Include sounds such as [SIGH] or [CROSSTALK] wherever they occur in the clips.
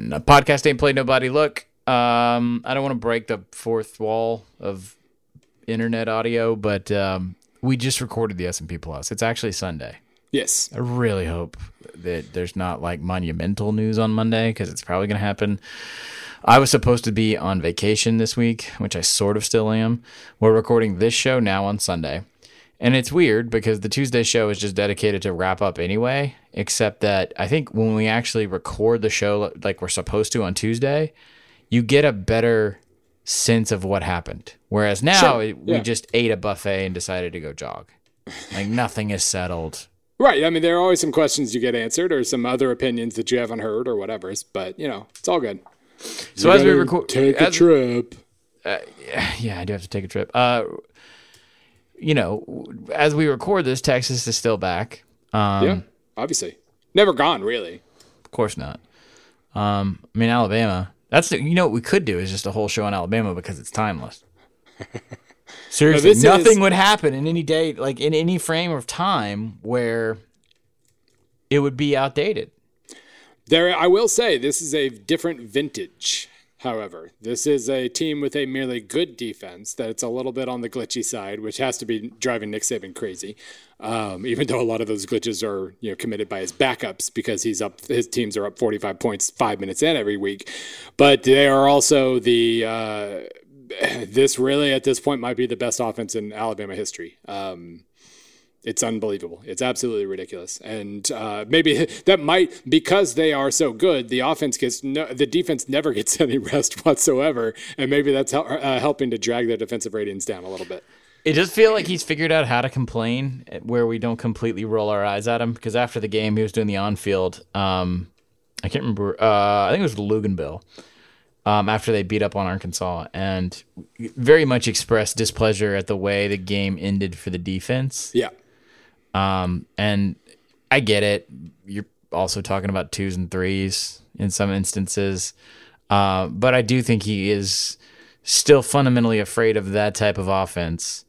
A podcast ain't played nobody. Look, um, I don't want to break the fourth wall of internet audio, but um, we just recorded the S and P Plus. It's actually Sunday. Yes. I really hope that there's not like monumental news on Monday because it's probably going to happen. I was supposed to be on vacation this week, which I sort of still am. We're recording this show now on Sunday. And it's weird because the Tuesday show is just dedicated to wrap up anyway, except that I think when we actually record the show like we're supposed to on Tuesday, you get a better sense of what happened. Whereas now Sure, we just ate a buffet and decided to go jog. Like nothing is settled. Right. I mean, there are always some questions you get answered or some other opinions that you haven't heard or whatever. But, you know, it's all good. So You as we record, Take a as- trip. yeah, I do have to take a trip. Uh, you know, as we record this, Texas is still back. Um, yeah. Obviously. Never gone, really. Of course not. Um, I mean, Alabama. That's the, you know what we could do is just a whole show on Alabama because it's timeless. [LAUGHS] Seriously, this nothing is- would happen in any day, like in any frame of time where it would be outdated. There, I will say this is a different vintage. However, this is a team with a merely good defense that's a little bit on the glitchy side, which has to be driving Nick Saban crazy. Um, even though a lot of those glitches are you know committed by his backups because he's up, his teams are up 45 points five minutes in every week, but they are also the. Uh, [SIGHS] this really at this point might be the best offense in Alabama history. Um, it's unbelievable. It's absolutely ridiculous. And uh, maybe [LAUGHS] that might because they are so good, the offense gets no, the defense never [LAUGHS] gets any rest whatsoever, and maybe that's hel- uh, helping to drag their defensive ratings down a little bit. It does feel like he's figured out how to complain where we don't completely roll our eyes at him. Because after the game, he was doing the on-field. Um, I can't remember. Uh, I think it was Luganville. Um, after they beat up on Arkansas, and very much expressed displeasure at the way the game ended for the defense. Yeah, Um, and I get it. You're also talking about twos and threes in some instances. Uh, but I do think he is still fundamentally afraid of that type of offense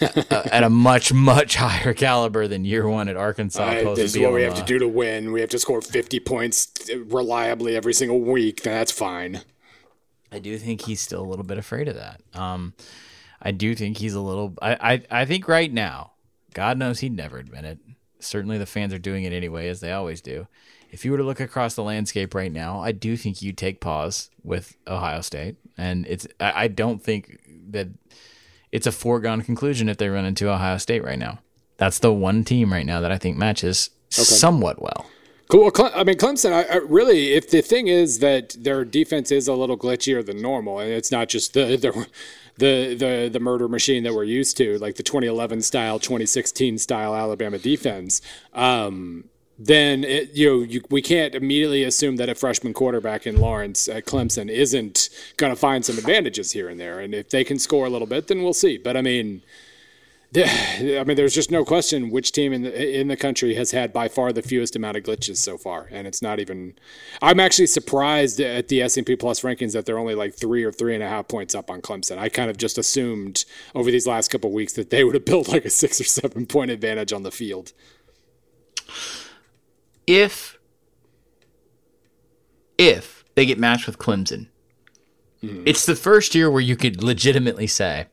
uh, at a much, much higher caliber than year one at Arkansas. Uh, this is what we have to do to win. We have to score 50 points reliably every single week. That's fine. I do think he's still a little bit afraid of that. Um, I do think he's a little. I, I, I think right now, God knows he'd never admit it. Certainly, the fans are doing it anyway, as they always do. If you were to look across the landscape right now, I do think you take pause with Ohio State, and it's. I, don't think that it's a foregone conclusion if they run into Ohio State right now. That's the one team right now that I think matches somewhat well. Cool. Well, I mean, Clemson. I, I really, if the thing is that their defense is a little glitchier than normal, and it's not just the the the the, the murder machine that we're used to, like the 2011 style, 2016 style Alabama defense. Um, then it, you know you, we can't immediately assume that a freshman quarterback in Lawrence at Clemson isn't going to find some advantages here and there, and if they can score a little bit, then we'll see. But I mean. I mean, there's just no question which team in the in the country has had by far the fewest amount of glitches so far, and it's not even. I'm actually surprised at the S&P Plus rankings that they're only like three or three and a half points up on Clemson. I kind of just assumed over these last couple of weeks that they would have built like a six or seven point advantage on the field. if if they get matched with Clemson, mm-hmm. it's the first year where you could legitimately say,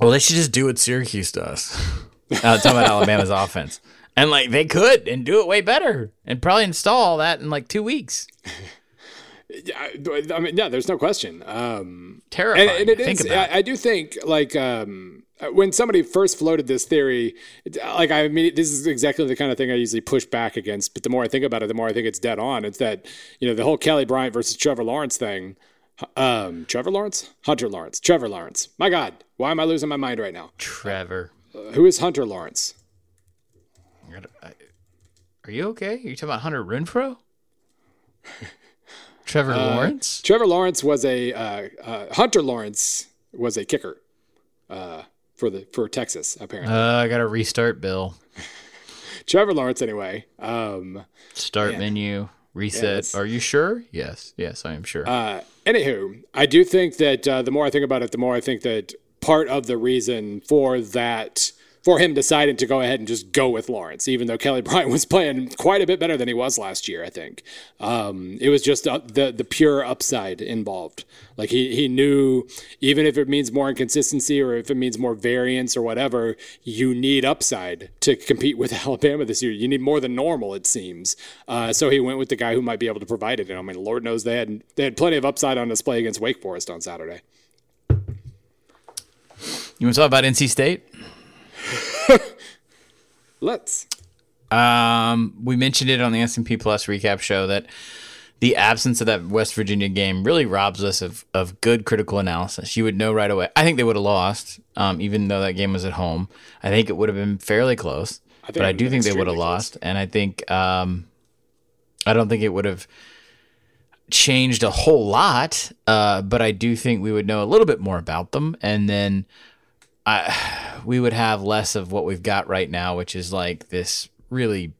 "Well, they should just do what Syracuse does." uh, talking about Alabama's [LAUGHS] offense, and like they could and do it way better, and probably install all that in like two weeks. Yeah, I, mean, yeah, there's no question. Um, Terrifying. and, and it think is. about. I, I do think like um, when somebody first floated this theory, like I mean, this is exactly the kind of thing I usually push back against. But the more I think about it, the more I think it's dead on. It's that you know the whole Kelly Bryant versus Trevor Lawrence thing. Um, Trevor Lawrence, Hunter Lawrence, Trevor Lawrence. My God, why am I losing my mind right now? Trevor, Uh, who is Hunter Lawrence? I gotta- I- are you okay? Are you talking about Hunter Renfrow? [LAUGHS] Trevor Lawrence? Trevor Lawrence was a uh, uh, Hunter Lawrence was a kicker uh, for the for Texas apparently. Uh, I gotta restart Bill. [LAUGHS] Trevor Lawrence anyway. Um, Start menu, reset. Are you sure? Yes, yes, I am sure. Uh, anywho, I do think that uh, the more I think about it, the more I think that part of the reason for that for him deciding to go ahead and just go with Lawrence, even though Kelly [LAUGHS] Bryant was playing quite a bit better than he was last year. I think um, it was just uh, the the pure upside involved. Like he he knew even if it means more inconsistency or if it means more variance or whatever, you need upside to compete with [LAUGHS] Alabama this year. You need more than normal, it seems. Uh, so he went with the guy who might be able to provide it. And I mean, Lord knows they had they had plenty of upside on display against Wake Forest on Saturday. You want to talk about NC State? [LAUGHS] Let's. Um, we mentioned it on the S&P Plus recap show that the absence of that West Virginia game really robs us of, of good critical analysis. You would know right away. I think they would have lost, um, even though that game was at home. I think it would have been fairly close, I but I do think they would have lost. And I think um, I don't think it would have changed a whole lot, uh, but I do think we would know a little bit more about them, and then I, we would have less of what we've got right now, which is like this really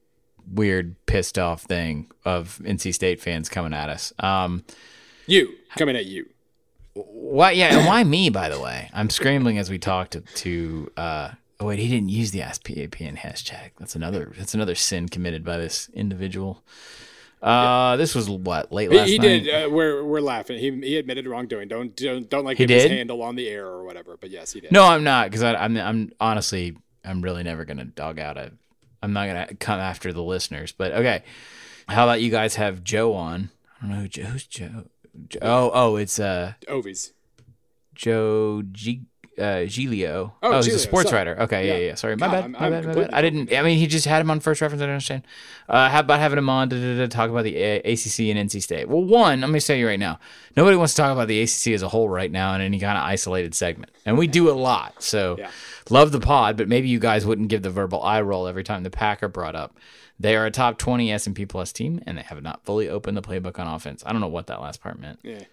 weird, pissed off thing of NC State fans coming at us. Um, you coming at you. Why? Yeah, and why me? By the way, I'm scrambling as we talk to. to uh, oh wait, he didn't use the AskPAPN hashtag. That's another. That's another sin committed by this individual. Uh, this was what late last he, he night. did. Uh, we're we're laughing. He he admitted wrongdoing. Don't don't don't like he did? his handle on the air or whatever. But yes, he did. No, I'm not because I'm I'm honestly I'm really never gonna dog out I'm not gonna come after the listeners. But okay, how about you guys have Joe on? I don't know who Joe, who's Joe. Joe oh oh, it's uh Ovies. Joe G uh, Giglio. Oh, oh he's a sports sorry. writer. Okay, yeah, yeah. yeah. Sorry, my, God, bad. I'm, my, I'm bad, my bad. I didn't. I mean, he just had him on first reference. I don't understand. Uh, how about having him on to, to, to talk about the ACC and NC State? Well, one, let me tell you right now, nobody wants to talk about the ACC as a whole right now in any kind of isolated segment, and we do a lot. So, yeah. love the pod, but maybe you guys wouldn't give the verbal eye roll every time the Packer brought up. They are a top 20 S&P Plus team, and they have not fully opened the playbook on offense. I don't know what that last part meant. Yeah.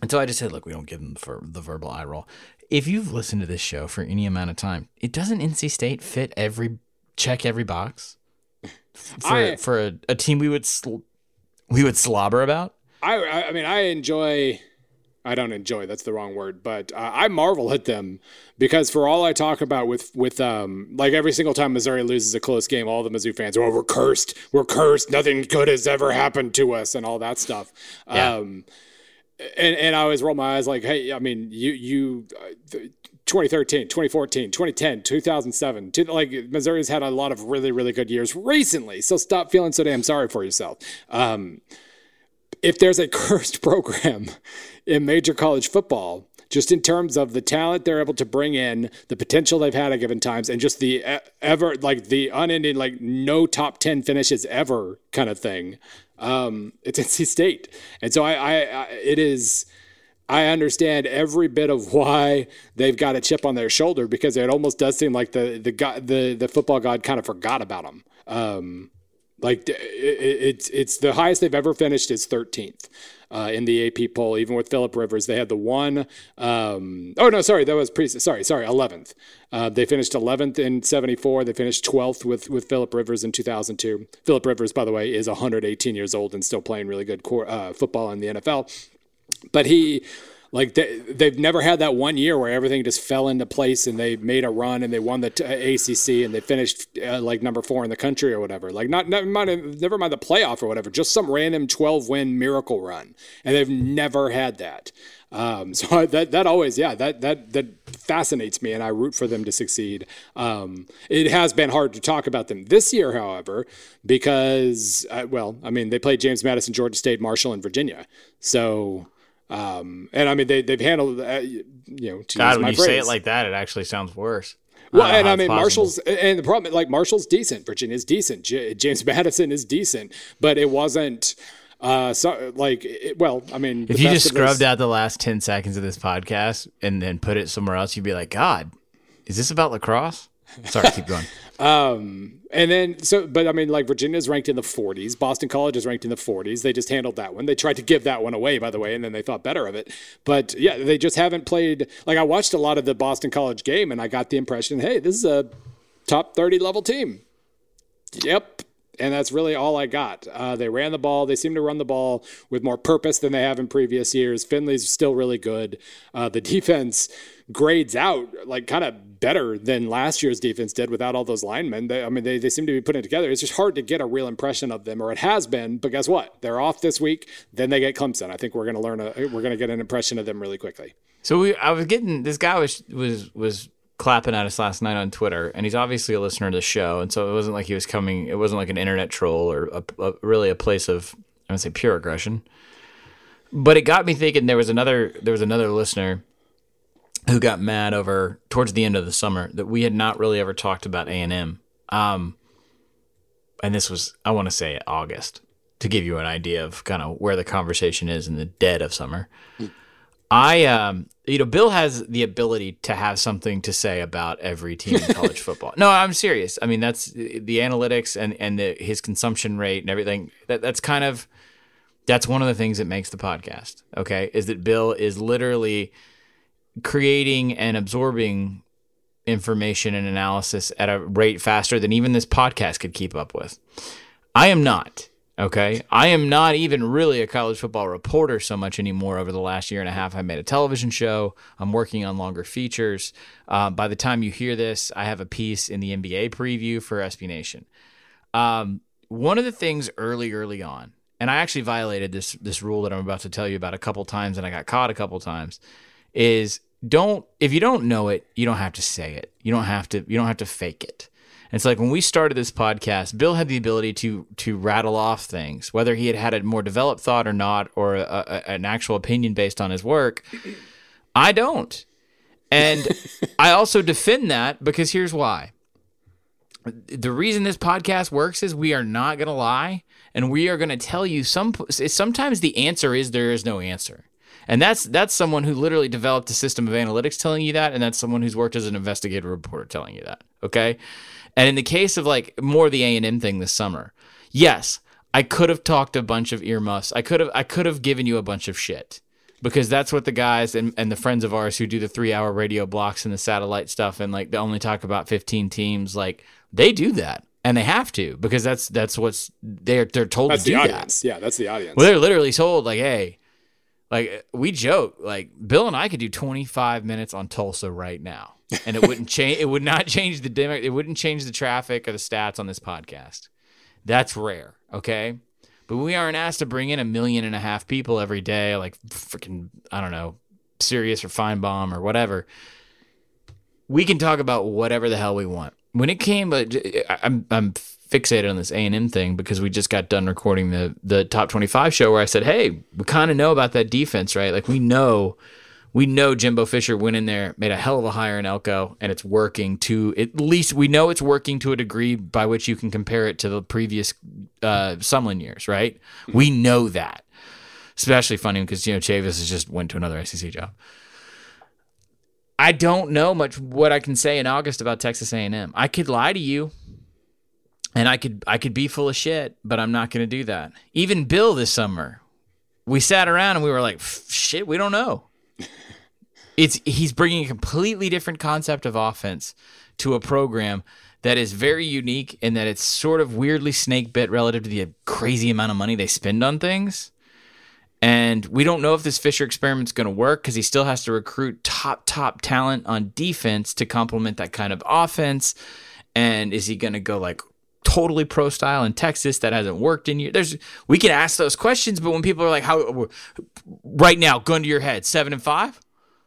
And so I just said, look, we don't give them for the verbal eye roll if you've listened to this show for any amount of time, it doesn't NC State fit every check every box [LAUGHS] for I, for a, a, team we would sl- we would slobber about. I I mean I enjoy. I don't enjoy. That's the wrong word, but uh, I marvel at them because for all I talk about with with um like every single time Missouri loses a close game, all the Mizzou fans, are, oh, we're cursed, we're cursed, nothing good has ever happened to us, and all that stuff. Yeah. Um, and and I always roll my eyes like, hey, I mean, you you. Uh, 2013, 2014, 2010, 2007. like Missouri's had a lot of really, really good years recently. So stop feeling so damn sorry for yourself. Um, if there's a [LAUGHS] cursed program in major college football, just in terms of the talent they're able to bring in, the potential they've had at given times, and just the ever like the unending like no top ten finishes ever kind of thing. Um, it's NC State, and so I, I, I, it is. I understand every bit of why they've got a chip on their shoulder because it almost does seem like the the the the football god kind of forgot about them. Um, like it, it's it's the highest they've ever finished is 13th uh, in the AP poll. Even with Philip Rivers, they had the one. Um, oh no, sorry, that was pre. Sorry, sorry, 11th. Uh, they finished 11th in 74. They finished 12th with with Philip Rivers in 2002. Philip Rivers, by the way, is 118 years old and still playing really good core, uh, football in the NFL. But he like they, they've never had that one year where everything just fell into place and they made a run and they won the t- ACC and they finished uh, like number four in the country or whatever. Like not never mind, never mind the playoff or whatever, just some random 12 win miracle run, and they've never had that. Um, [LAUGHS] so that that always yeah that that that fascinates me and I root for them to succeed. Um, it has been hard to talk about them this year, however, because uh, well, I mean they played James Madison, Georgia State, Marshall, and Virginia, so um, and I mean, they, they've handled, uh, you know, God, when you phrase. say it like that, it actually sounds worse. Well, I and I mean, Marshall's, and the problem, like, Marshall's decent. Virginia's decent. J- James [LAUGHS] Madison is decent, but it wasn't, uh, so like, it, well, I mean, if you just scrubbed this, out the last 10 seconds of this podcast and then put it somewhere else, you'd be like, God, is this about lacrosse? Sorry, keep going. [LAUGHS] Um, and then so, but I mean, like Virginia's ranked in the 40s. Boston College is ranked in the 40s. They just handled that one. They tried to give that one away, by the way, and then they thought better of it. But yeah, they just haven't played. Like I watched a lot of the Boston College game, and I got the impression, hey, this is a top 30 level team. Yep, and that's really all I got. Uh, they ran the ball. They seem to run the ball with more purpose than they have in previous years. Finley's still really good. Uh, the [LAUGHS] defense grades out like kind of better than last year's defense did without all those linemen. They, I mean, they, they seem to be putting it together. It's just hard to get a real impression of them, or it has been. But guess what? They're off this week. Then they get Clemson. I think we're going to learn a we're going to get an impression of them really quickly. So we, I was getting this guy was was was clapping at us last night on Twitter, and he's obviously a listener to the show, and so it wasn't like he was coming. It wasn't like an internet troll or a, a, really a place of I would say pure aggression. But it got me thinking. There was another there was another listener who got mad over towards the end of the summer that we had not really ever talked about A and M. Um, and this was I want to say August to give you an idea of kind of where the conversation is in the dead of summer. I, um, you know, Bill has the ability to have something to say about every team in college [LAUGHS] football. No, I'm serious. I mean, that's the analytics and and the, his consumption rate and everything. That that's kind of that's one of the things that makes the podcast. Okay, is that Bill is literally creating and absorbing information and analysis at a rate faster than even this podcast could keep up with. I am not. Okay. I am not even really a college football reporter so much anymore over the last year and a half. I made a television show. I'm working on longer features. Uh, by the time you hear this, I have a piece in the NBA preview for SB Nation. Um, one of the things early, early on, and I actually violated this this rule that I'm about to tell you about a couple times, and I got caught a couple times, is don't if you don't know it, you don't have to say it. You don't have to you don't have to fake it. It's like when we started this podcast, Bill had the ability to to rattle off things, whether he had had a more developed thought or not, or a, a, an actual opinion based on his work. I don't, and I also defend that because here's why. The reason this podcast works is we are not going to lie, and we are going to tell you some. Sometimes the answer is there is no answer. And that's that's someone who literally developed a system of analytics telling you that, and that's someone who's worked as an investigative reporter telling you that. Okay. And in the case of like more the A and M thing this summer, yes, I could have talked a bunch of earmuffs. I could have I could have given you a bunch of shit because that's what the guys and, and the friends of ours who do the three hour radio blocks and the satellite stuff and like they only talk about 15 teams like they do that and they have to because that's that's what's they're they're told that's to the do audience. that. Yeah, that's the audience. Well, they're literally told like, hey, like we joke, like Bill and I could do 25 minutes on Tulsa right now, and it wouldn't change. It would not change the demo. It wouldn't change the traffic or the stats on this podcast. That's rare, okay. But we aren't asked to bring in a million and a half people every day, like freaking I don't know, Sirius or Finebaum or whatever. We can talk about whatever the hell we want. When it came, uh, but I'm I'm fixated on this A and M thing because we just got done recording the the top twenty five show where I said, hey, we kind of know about that defense, right? Like we know. We know Jimbo Fisher went in there, made a hell of a hire in Elko, and it's working to at least we know it's working to a degree by which you can compare it to the previous uh, Sumlin years, right? We know that. Especially funny because you know Chavis has just went to another SEC job. I don't know much what I can say in August about Texas A&M. I could lie to you and I could I could be full of shit, but I'm not going to do that. Even Bill this summer, we sat around and we were like, shit, we don't know. [LAUGHS] It's he's bringing a completely different concept of offense to a program that is very unique in that it's sort of weirdly snake bit relative to the crazy amount of money they spend on things. And we don't know if this Fisher experiment's going to work because he still has to recruit top, top talent on defense to complement that kind of offense. And is he going to go like totally pro style in Texas that hasn't worked in years? There's we can ask those questions, but when people are like, "How right now, gun to your head, seven and five,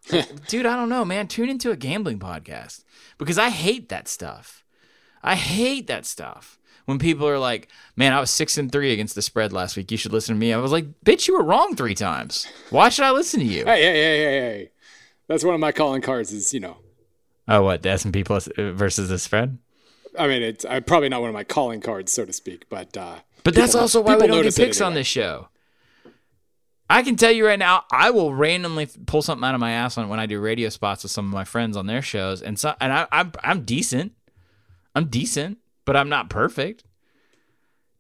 [LAUGHS] dude, I don't know, man. Tune into a gambling podcast because I hate that stuff. I hate that stuff when people are like, "Man, I was six and three against the spread last week. You should listen to me." I was like, "Bitch, you were wrong three times. Why should I listen to you?" Hey, hey, hey, hey, hey. That's one of my calling cards. Is you know. Oh, what the S and P plus uh, versus the spread? I mean, it's uh, probably not one of my calling cards, so to speak, but. uh But that's also why we don't get picks anyway. on this show. I can tell you right now, I will randomly pull something out of my ass on when I do radio spots with some of my friends on their shows, and so and I, I'm I'm decent. I'm decent, but I'm not perfect.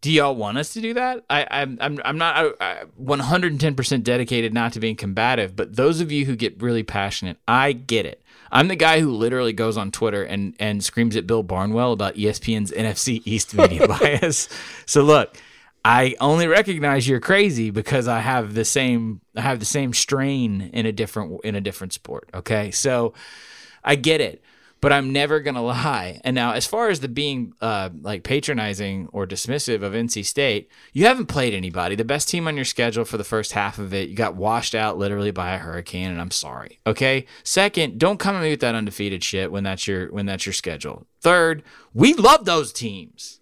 Do y'all want us to do that? I, I'm I'm I'm not I, I 110% dedicated not to being combative, but those of you who get really passionate, I get it. I'm the guy who literally goes on Twitter and and screams at Bill Barnwell about ESPN's NFC East media [LAUGHS] bias. So look, I only recognize you're crazy because I have the same I have the same strain in a different in a different sport. Okay, so I get it, but I'm never gonna lie. And now, as far as the being uh, like patronizing or dismissive of NC State, you haven't played anybody. The best team on your schedule for the first half of it, you got washed out literally by a hurricane, and I'm sorry. Okay. Second, don't come at me with that undefeated shit when that's your when that's your schedule. Third, we love those teams.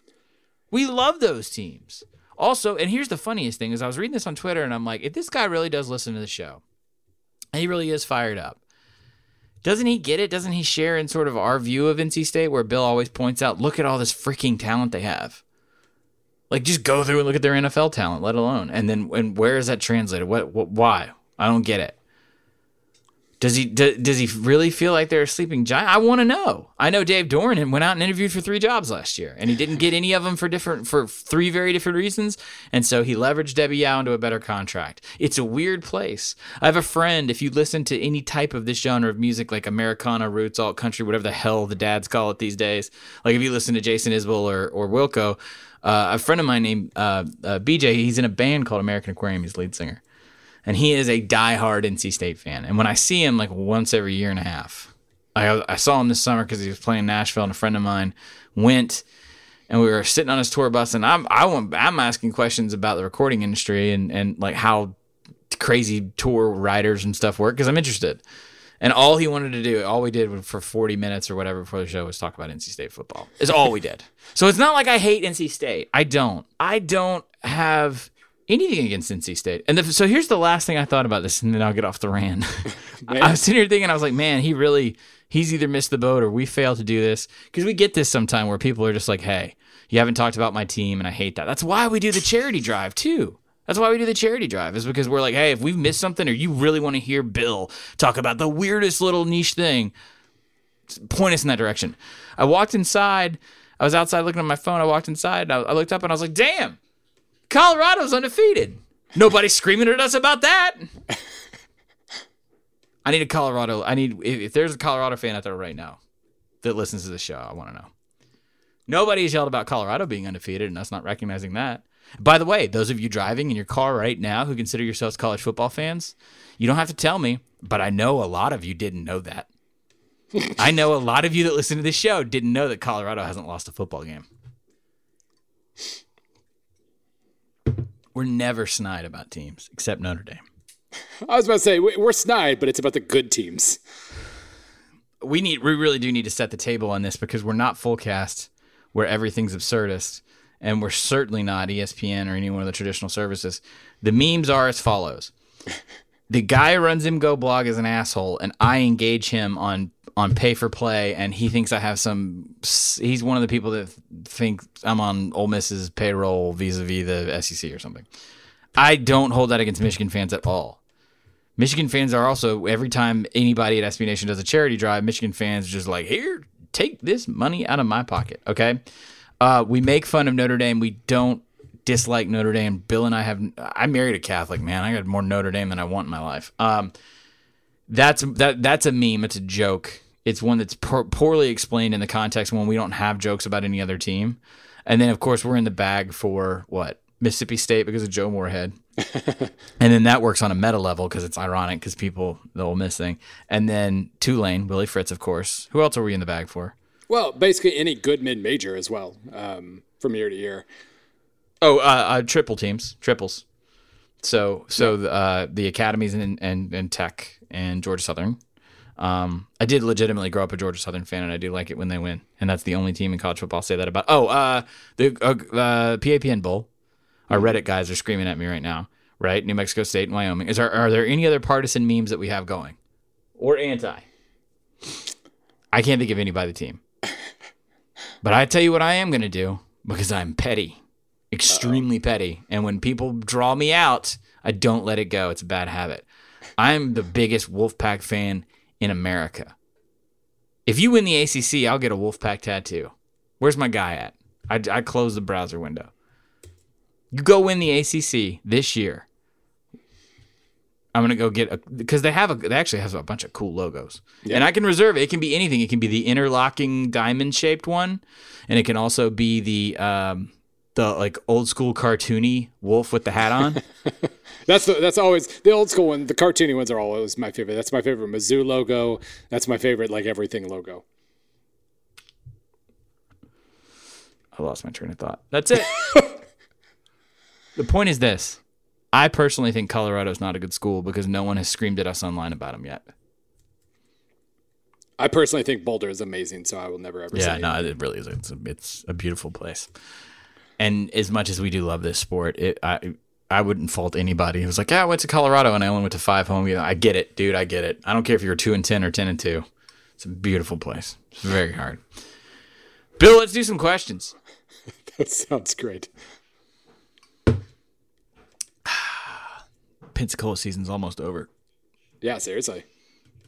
We love those teams. Also, and here's the funniest thing is I was reading this on Twitter and I'm like, if this guy really does listen to the show, and he really is fired up, doesn't he get it? Doesn't he share in sort of our view of NC State where Bill always points out, look at all this freaking talent they have. Like just go through and look at their NFL talent, let alone. And then and where is that translated? What, what why? I don't get it. Does he do, does he really feel like they're a sleeping giant? I want to know. I know Dave Doeren went out and interviewed for three jobs last year, and he didn't get any of them for different for three very different reasons. And so he leveraged Debbie Yow into a better contract. It's a weird place. I have a friend. If you listen to any type of this genre of music, like Americana, roots, alt country, whatever the hell the dads call it these days, like if you listen to Jason Isbell or or Wilco, uh, a friend of mine named uh, uh, BJ, he's in a band called American Aquarium. He's lead singer and he is a diehard NC State fan. And when I see him like once every year and a half, I, I saw him this summer because he was playing Nashville, and a friend of mine went, and we were sitting on his tour bus, and I'm I want, I'm asking questions about the recording industry and and like how crazy tour riders and stuff work because I'm interested. And all he wanted to do, all we did for 40 minutes or whatever before the show was talk about NC State football. Is all we did. So it's not like I hate NC State. I don't. I don't have anything against NC State. And the, so here's the last thing I thought about this, and then I'll get off the rant. [LAUGHS] I was sitting here thinking, I was like, man, he really, he's either missed the boat or we failed to do this. Because we get this sometime where people are just like, hey, you haven't talked about my team, and I hate that. That's why we do the charity drive, too. That's why we do the charity drive, is because we're like, hey, if we've missed something or you really want to hear Bill talk about the weirdest little niche thing, point us in that direction. I walked inside. I was outside looking at my phone. I walked inside. I, I looked up and I was like, damn, Colorado's undefeated. Nobody's screaming at us about that. I need a Colorado. I need if, if there's a Colorado fan out there right now that listens to the show, I want to know. Nobody's yelled about Colorado being undefeated and us not recognizing that. By the way, those of you driving in your car right now who consider yourselves college football fans, you don't have to tell me, but I know a lot of you didn't know that. I know a lot of you that listen to this show didn't know that Colorado hasn't lost a football game. We're never snide about teams except Notre Dame. I was about to say we- we're snide, but it's about the good teams. We need we really do need to set the table on this because we're not Fullcast where everything's absurdist and we're certainly not ESPN or any one of the traditional services. The memes are as follows. [LAUGHS] The guy who runs Go blog is an asshole and I engage him on on pay for play and he thinks I have some he's one of the people that think I'm on Ole Miss's payroll vis-a-vis the SEC or something. I don't hold that against Michigan fans at all. Michigan fans are also every time anybody at SB Nation does a charity drive, Michigan fans are just like, here, take this money out of my pocket. Okay. Uh, we make fun of Notre Dame. We don't dislike Notre Dame. Bill and I have I married a Catholic, man. I got more Notre Dame than I want in my life. Um, that's that that's a meme. It's a joke. It's one that's poor, poorly explained in the context when we don't have jokes about any other team. And then of course we're in the bag for what Mississippi State because of Joe Moorhead. [LAUGHS] and then that works on a meta level because it's ironic because people the Ole Miss thing. And then Tulane, Willie Fritz, of course. Who else are we in the bag for? Well, basically any good mid major as well um, from year to year. Oh, uh, uh, triple teams, triples. So, so the, uh, the academies and, and and Tech and Georgia Southern. Um, I did legitimately grow up a Georgia Southern fan, and I do like it when they win. And that's the only team in college football I'll say that about. Oh, uh, the uh, uh, PAPN Bowl. Our Reddit guys are screaming at me right now. Right, New Mexico State and Wyoming. Is there are there any other partisan memes that we have going, or anti? I can't think of any by the team. But I tell you what, I am going to do because I'm petty, extremely petty. And when people draw me out, I don't let it go. It's a bad habit. I'm the biggest Wolfpack fan in America. If you win the ACC, I'll get a Wolfpack tattoo. Where's my guy at? I, I close the browser window. You go win the ACC this year. I'm gonna go get a because they have a they actually have a bunch of cool logos, and I can reserve it. It can be anything. It can be the interlocking diamond shaped one, and it can also be the um, the like old school cartoony wolf with the hat on. [LAUGHS] That's the, that's always the old school one. The cartoony ones are always my favorite. That's my favorite Mizzou logo. That's my favorite like everything logo. I lost my train of thought. That's it. [LAUGHS] the point is this. I personally think Colorado is not a good school because no one has screamed at us online about them yet. I personally think Boulder is amazing, so I will never ever. Yeah, no, it really is. It's a, it's a beautiful place. And as much as we do love this sport, it I I wouldn't fault anybody who's like, yeah, I went to Colorado and I only went to five home games. I get it, dude. I get it. I don't care if you're two and ten or ten and two. It's a beautiful place. It's very hard. Bill, let's do some questions. [LAUGHS] that sounds great. [SIGHS] Pensacola season's almost over. Yeah, seriously.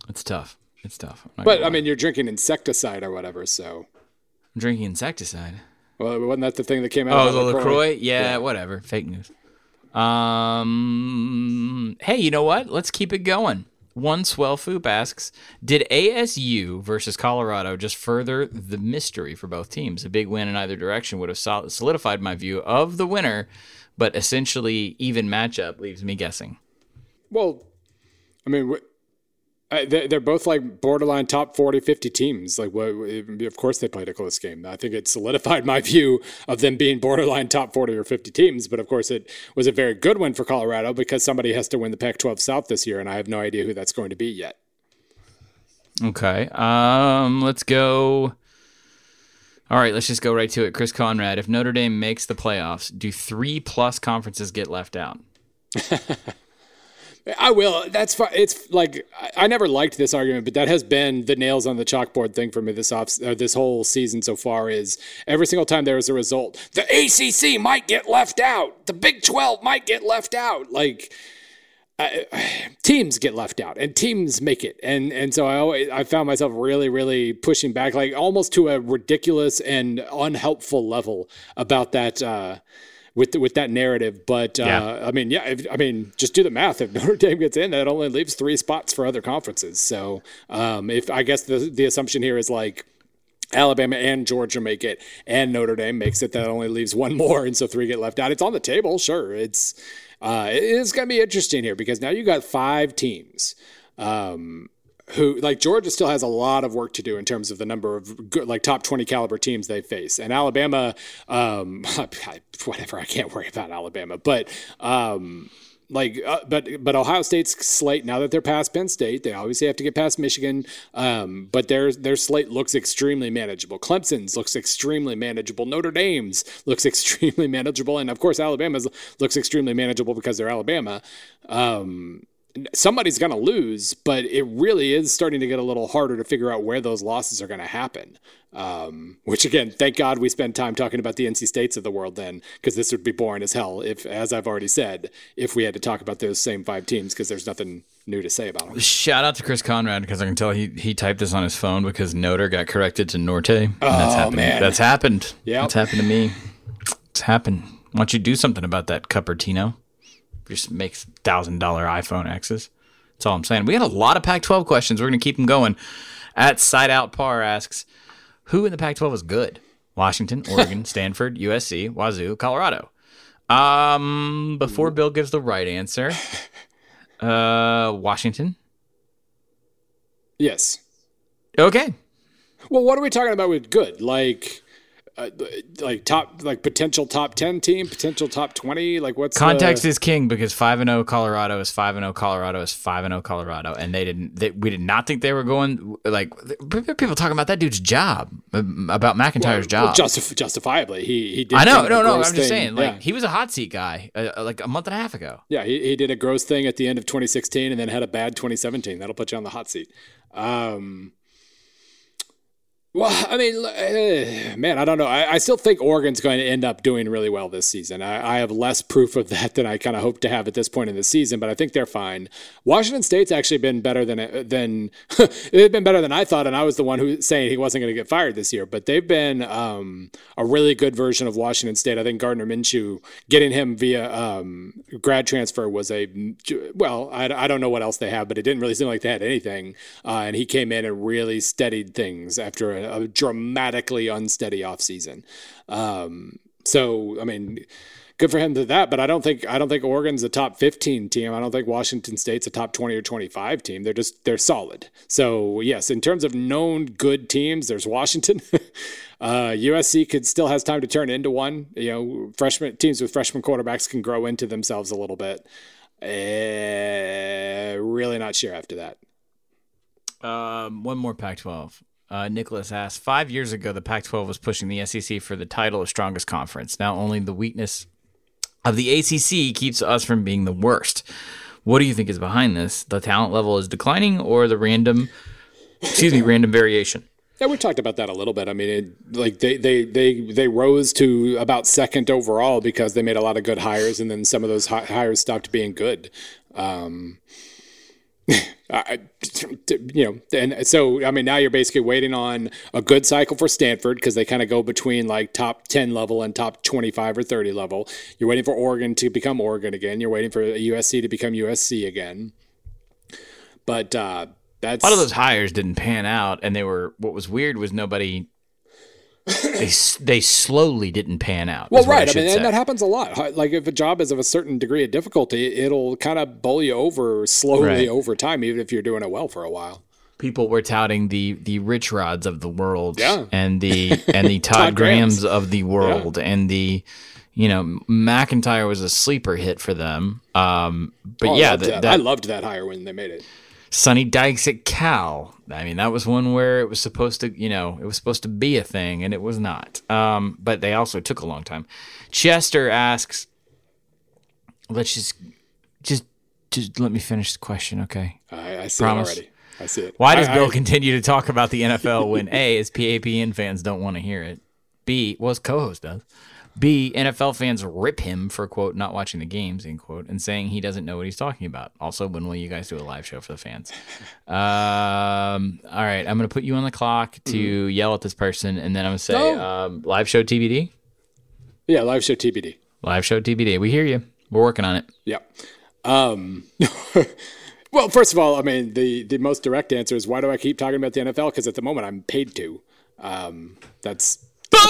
It's tough. It's tough. But I mean, you're drinking insecticide or whatever, so. I'm drinking insecticide. Well, wasn't that the thing that came out? Oh, the LaCroix? LaCroix? Yeah, whatever. Fake news. Um, hey, you know what? Let's keep it going. One Swell Foop asks Did ASU versus Colorado just further the mystery for both teams? A big win in either direction would have solidified my view of the winner, but essentially, even matchup leaves me guessing. Well, I mean, they're both like borderline top 40, 50 teams. Like? Of course, they played a close game. I think it solidified my view of them being borderline top 40 or 50 teams. But of course, it was a very good win for Colorado because somebody has to win the Pac 12 South this year, and I have no idea who that's going to be yet. Okay. Um, let's go. All right, let's just go right to it. Chris Conrad, if Notre Dame makes the playoffs, do three plus conferences get left out? [LAUGHS] I will. That's fine. It's like I- never liked this argument, but that has been the nails on the chalkboard thing for me this off uh, this whole season so far. Is every single time there is a result, the ACC might get left out, the Big Twelve might get left out. Like [SIGHS] teams get left out, and teams make it, and and so I always I found myself really really pushing back, like almost to a ridiculous and unhelpful level about that. Uh, with with that narrative. But uh, Yeah. I mean, yeah, if, I mean, just do the math. If [LAUGHS] Notre Dame gets in, that only leaves three spots for other conferences. So um, if I guess the the assumption here is like. Alabama and Georgia make it, and Notre Dame makes it. That only leaves one more, and so three get left out. It's on the table, sure. It's uh, it is going to be interesting here because now you got five teams um, who like Georgia still has a lot of work to do in terms of the number of good, like top 20 caliber teams they face. And Alabama, um, [LAUGHS] whatever, I can't worry about Alabama, but, um, like, uh, but but Ohio State's slate now that they're past Penn State, they obviously have to get past Michigan. Um, but their their slate looks extremely manageable. Clemson's looks extremely manageable. Notre Dame's [LAUGHS] looks extremely manageable, and of course Alabama's looks extremely manageable because they're Alabama. Um, somebody's going to lose, but it really is starting to get a little harder to figure out where those losses are going to happen. Um, which again, thank God we spend time talking about the NC States of the world then, because this would be boring as hell if, as I've already said, if we had to talk about those same five teams, because there's nothing new to say about them. Shout out to Chris Conrad because I can tell he he typed this on his phone because Notre got corrected to Norte. And that's Oh, happened. man. That's happened. Yep. That's happened to me. It's happened. Why don't you do something about that, Cupertino? Just makes thousand dollar iPhone X's. That's all I'm saying. We had a lot of Pac-12 questions. We're gonna keep them going. At Side Out Par asks, who in the Pac-12 is good? Washington, [LAUGHS] Oregon, Stanford, USC, Wazoo, Colorado. Um, before Bill gives the right answer, [LAUGHS] uh, Washington. Yes. Okay. Well, what are we talking about with good? Like, uh, like top, like potential top 10 team, potential top 20? Like, what's Context the, is king because five and zero Colorado is five and zero Colorado is five and zero Colorado, and they didn't. They, we did not think they were going like people talking about that dude's job um, about MacIntyre's well, job. justif- justifiably, he, he did. I know, no, no. I'm just thing. saying, like yeah. he was a hot seat guy uh, uh, like a month and a half ago. Yeah, he, he did a gross thing at the end of 2016 and then had a bad 2017. That'll put you on the hot seat. Um, Well, I mean, uh, man, I don't know. I, I, still think Oregon's going to end up doing really well this season. I, I have less proof of that than I kind of hope to have at this point in the season, but I think they're fine. Washington State's actually been better than than [LAUGHS] they've been better than I thought, and I was the one who saying he wasn't going to get fired this year. But they've been um, a really good version of Washington State. I think Gardner Minshew getting him via um, grad transfer was a well. I, I don't know what else they have, but it didn't really seem like they had anything. Uh, and he came in and really steadied things after a a dramatically unsteady offseason. Um, so, I mean, good for him to that. But I don't think I don't think Oregon's a top 15 team. I don't think Washington State's a top 20 or 25 team. They're just they're solid. So yes, in terms of known good teams, there's Washington. [LAUGHS] uh, USC could still has time to turn into one. You know, freshman teams with freshman quarterbacks can grow into themselves a little bit. Uh, really not sure after that. Um, one more Pac-12. Uh, Nicholas asks Five years ago, the Pac 12 was pushing the SEC for the title of strongest conference. Now, only the weakness of the ACC keeps us from being the worst. What do you think is behind this? The talent level is declining or the random, excuse me, random variation? Yeah, we talked about that a little bit. I mean, it, like they, they they they rose to about second overall because they made a lot of good hires, and then some of those hires stopped being good. Um, [LAUGHS] I, you know, and so I mean, now you're basically waiting on a good cycle for Stanford because they kind of go between like top ten level and top twenty five or thirty level. You're waiting for Oregon to become Oregon again. You're waiting for USC to become USC again. But uh, that's a lot of those hires didn't pan out, and they were. What was weird was nobody they they slowly didn't pan out. Well, right. I, I mean, say. and that happens a lot. Like if a job is of a certain degree of difficulty, it'll kind of bowl you over slowly right. over time, even if you're doing it well for a while. People were touting the the Rich Rods of the world, yeah. and the [LAUGHS] and the Todd, Todd Grahams. Grahams of the world, yeah. and the you know MacIntyre was a sleeper hit for them. Um, but oh, yeah, I loved, that, that, I loved that hire when they made it. Sonny Dykes at Cal. I mean, that was one where it was supposed to, you know, it was supposed to be a thing, and it was not. Um, but they also took a long time. Chester asks, let's just, just, just let me finish the question, okay? I, I see Promise. it already. I see it. Why does I, Bill I, continue to talk about the NFL when A, his PAPN fans don't want to hear it? B, well, his co-host does. B, NFL fans rip him for quote not watching the games end quote and saying he doesn't know what he's talking about. Also, when will you guys do a live show for the fans? [LAUGHS] Um, all right, I'm gonna put you on the clock to mm-hmm. yell at this person, and then I'm gonna say no. um, live show TBD. Yeah, live show TBD. Live show TBD. We hear you. We're working on it. Yeah. Um, [LAUGHS] well, first of all, I mean the the most direct answer is why do I keep talking about the NFL? Because at the moment I'm paid to. Um, that's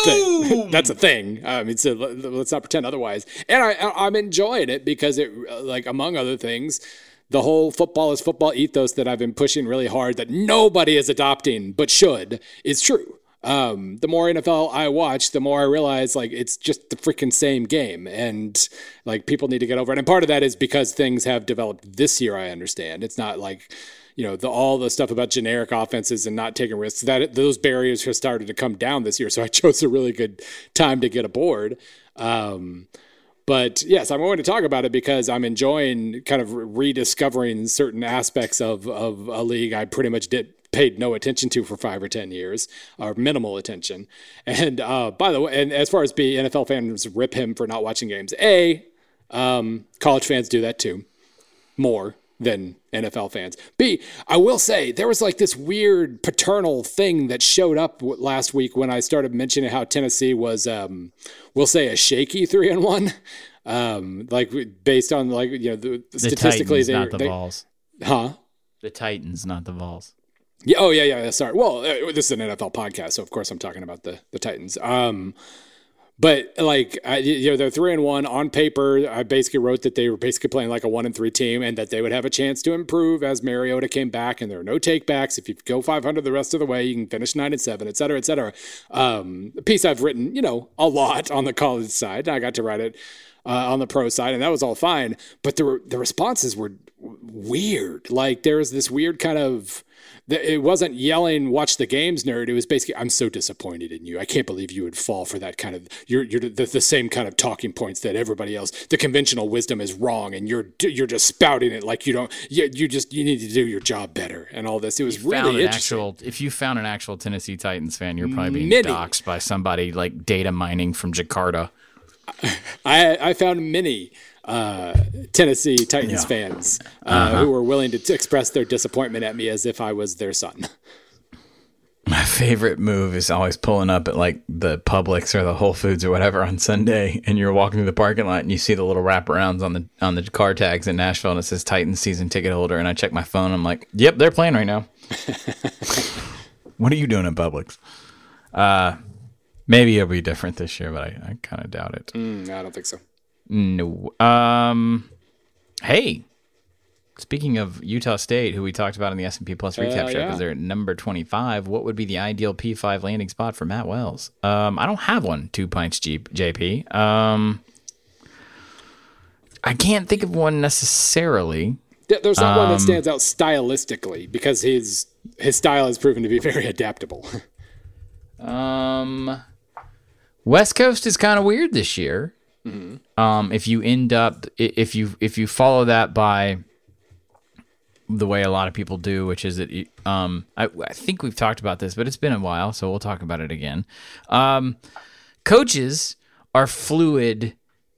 Boom! [LAUGHS] That's a thing. I mean, so let's not pretend otherwise. And I, I'm enjoying it because it, like, among other things, the whole football is football ethos that I've been pushing really hard that nobody is adopting but should is true. Um, the more NFL I watch, the more I realize like it's just the freaking same game, and like people need to get over it. And part of that is because things have developed this year. I understand it's not like you know the all the stuff about generic offenses and not taking risks that those barriers have started to come down this year. So i [LAUGHS] chose a really good time to get aboard. Um, but yes i'm going to talk about it because i'm enjoying kind of rediscovering certain aspects of, of a league i pretty much did paid no attention to for five or ten years or minimal attention. [LAUGHS] And uh, by the way and as far as b nfl fans rip him for not watching games a um, college fans do that too more than NFL fans. B, I will say there was like this weird paternal thing that showed up last week when I started mentioning how Tennessee was, um, we'll say, a shaky three and one, um, like based on like you know the, the statistically Titans, they not the they, Vols, huh? The Titans, not the Vols. Yeah. Oh yeah, yeah. Sorry. Well, uh, this is an NFL podcast, so of course I'm talking about the the Titans. Um, but like I, you know they're three and one on paper. I basically wrote that they were basically playing like a one and three team and that they would have a chance to improve as mariota came back and there are no takebacks. If you go 500 the rest of the way you can finish nine and seven et cetera et cetera. Um, a piece i've written you know a lot on the college side. I got to write it uh, on the pro side and that was all fine. But the, the responses were weird. Like there was this weird kind of it wasn't yelling "Watch the games, nerd." It was basically, "I'm so disappointed in you. I can't believe you would fall for that kind of you're you're the, the same kind of talking points that everybody else. The conventional wisdom is wrong, and you're you're just spouting it like you don't. You, you just you need to do your job better and all this. It was really interesting. actual, if you found an actual Tennessee Titans fan, you're probably being Many. doxxed by somebody like data mining from Jakarta. [LAUGHS] I I found many uh, Tennessee Titans Yeah. fans uh, who were willing to t- express their disappointment at me as if I was their son. My favorite move is always pulling up at like the Publix or the Whole Foods or whatever on Sunday, and you're walking through the parking lot and you see the little wraparounds on the on the car tags in Nashville, and it says Titans season ticket holder. And I check my phone, I'm like, "Yep, they're playing right now." [LAUGHS] what are you doing at Publix? Uh, maybe it'll be different this year, but I, I kind of doubt it. Mm, I don't think so. No. Um. Hey. Speaking of Utah State, who we talked about in the S and P Plus recap Uh, show, yeah. because they're at number twenty-five. What would be the ideal P five landing spot for Matt Wells? Um, I don't have one. Two pints, G- JP. Um, I can't think of one necessarily. There's not Um, one that stands out stylistically because his his style has proven to be [LAUGHS] very adaptable. Um, West Coast is kind of weird this year. Um, if you end up if you if you follow that by the way a lot of people do, which is that um, I, I think we've talked about this, but it's been a while, so we'll talk about it again. Um, coaches are fluid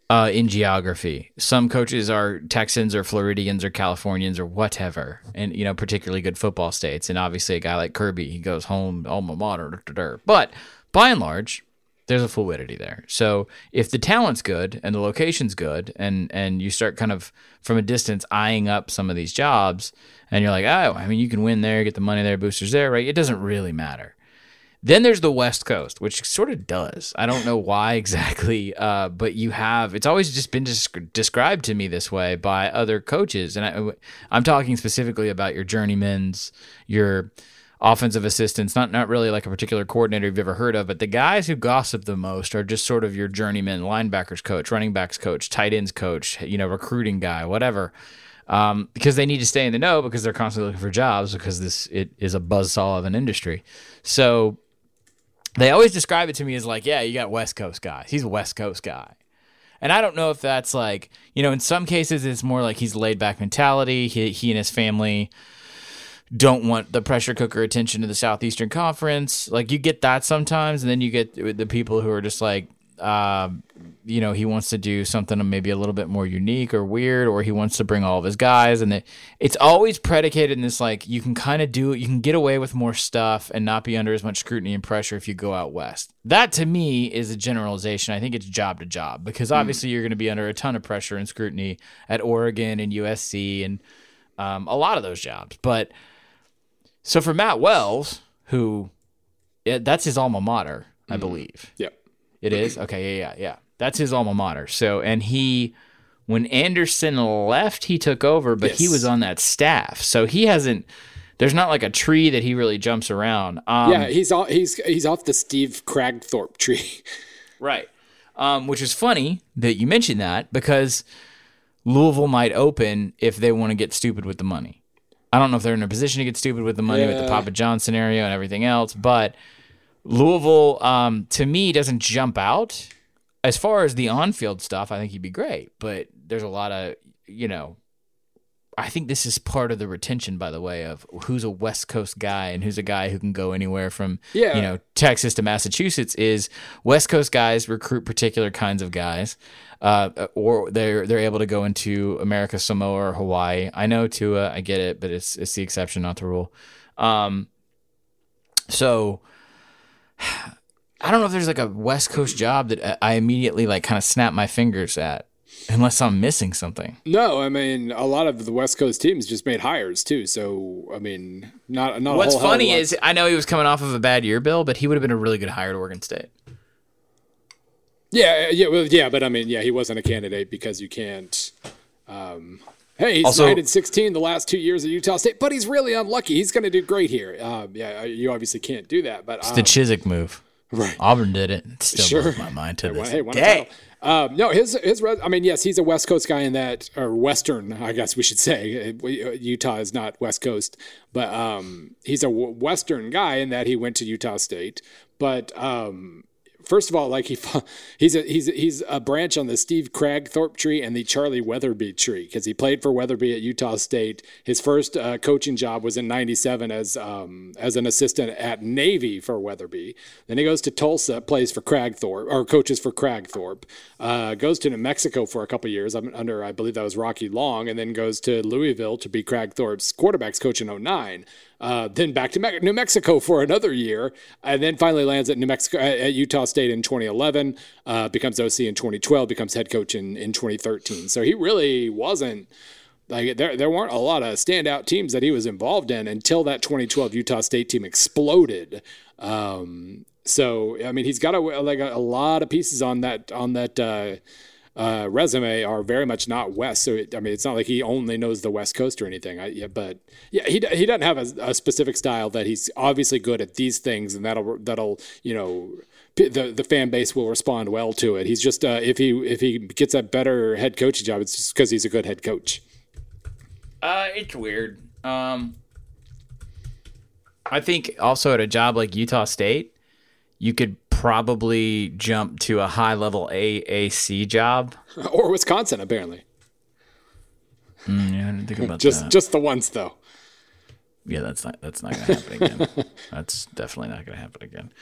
uh, in geography. Some coaches are Texans or Floridians or Californians or whatever, and you know particularly good football states. And obviously, a guy like Kirby, he goes home alma mater. But by and large, there's a fluidity there. So if the talent's good and the location's good, and and you start kind of from a distance eyeing up some of these jobs, and you're like, oh, I mean, you can win there, get the money there, boosters there, right? It doesn't really matter. Then there's the West Coast, which sort of does. I don't know why exactly, [LAUGHS] uh, but you have. It's always just been desc- described to me this way by other coaches, and I, I'm talking specifically about your journeymans, your offensive assistants. Not not really like a particular coordinator you've ever heard of, but the guys who gossip the most are just sort of your journeyman, linebackers coach, running backs coach, tight ends coach, you know, recruiting guy, whatever um, because they need to stay in the know because they're constantly looking for jobs because this it is a buzzsaw of an industry. So they always describe it to me as like, yeah, you got West Coast guys. He's a West Coast guy. And I don't know if that's like, you know, in some cases it's more like he's laid back mentality. He, he and his family don't want the pressure cooker attention to the Southeastern Conference. Like you get that sometimes, and then you get the people who are just like, um, you know, he wants to do something maybe a little bit more unique or weird, or he wants to bring all of his guys, and it, it's always predicated in this like you can kind of do, you can get away with more stuff and not be under as much scrutiny and pressure if you go out west. That to me is a generalization. I think it's job to job because obviously you're going to be under a ton of pressure and scrutiny at Oregon and USC and um, a lot of those jobs, but. So for Matt Wells, who yeah, that's his alma mater, I believe. Yep. It is? Okay, yeah, yeah, yeah. That's his alma mater. So and he when Andersen left, he took over, but he was on that staff. So he hasn't there's not like a tree that he really jumps around. Um, yeah, he's off, he's he's off the Steve Kragthorpe tree. [LAUGHS] Right. Um, which is funny that you mentioned that because Louisville might open if they want to get stupid with the money. I don't know if they're in a position to get stupid with the money with the Papa John scenario and everything else, but Louisville, um, to me, doesn't jump out. As far as the on field stuff, I think he'd be great, but there's a lot of, you know, I think this is part of the retention, by the way, of who's a West Coast guy and who's a guy who can go anywhere from, Yeah. you know, Texas to Massachusetts. Is West Coast guys recruit particular kinds of guys, uh, or they're they're able to go into America, Samoa, or Hawaii. I know Tua, I get it, but it's it's the exception, not the rule. Um, so [SIGHS] I don't know if there's like a West Coast job that I immediately like kind of snap my fingers at, unless I'm missing something. No, I mean a lot of the West Coast teams just made hires too. So I mean, not not. What's a whole hell of a funny lot. is I know he was coming off of a bad year, Bill, but he would have been a really good hire at Oregon State. yeah, yeah, well, yeah, but I mean, yeah, he wasn't a candidate because you can't. Um, hey, he's Also- nine and sixteen the last two years at Utah State, but he's really unlucky. He's going to do great here. Um, yeah, you obviously can't do that, but It's um, the Chizik move. right. Auburn did it. It still Sure. blows my mind to Hey, this hey, won a day. Um, no, his his. I mean, yes, he's a West Coast guy in that, or Western, I guess we should say. Utah is not West Coast, but um, he's a Western guy in that he went to Utah State. But um, first of all, like he [LAUGHS] he's a he's he's a branch on the Steve Kragthorpe tree and the Charlie Weatherbie tree because he played for Weatherbie at Utah State. His first uh, coaching job was in '97 as um, as an assistant at Navy for Weatherbie. Then he goes to Tulsa, plays for Kragthorpe or coaches for Kragthorpe. Uh, goes to New Mexico for a couple years under I believe that was Rocky Long, and then goes to Louisville to be Kragthorpe's quarterbacks coach in 09. Uh, then back to New Mexico for another year, and then finally lands at New Mexico at Utah State in 2011. Uh, becomes OC in 2012. Becomes head coach in in 2013. So he really wasn't like there there weren't a lot of standout teams that he was involved in until that 2012 Utah State team exploded. Um, so I mean, he's got a, like a, a, lot of pieces on that on that. Uh, uh, resume are very much not West. So it, I mean, it's not like he only knows the West Coast or anything. I, yeah, but yeah, he he doesn't have a, a, specific style that he's obviously good at these things, and that'll that'll you know the the fan base will respond well to it. He's just uh, if he if he gets a better head coaching job, it's just because he's a good head coach. Uh, it's weird. Um, I think also at a job like Utah State, you could probably jump to a high level AAC job [LAUGHS] or Wisconsin, apparently. Mm, yeah, I didn't think about just that. just the once though. Yeah, that's not that's not gonna happen again. [LAUGHS] that's definitely not gonna happen again.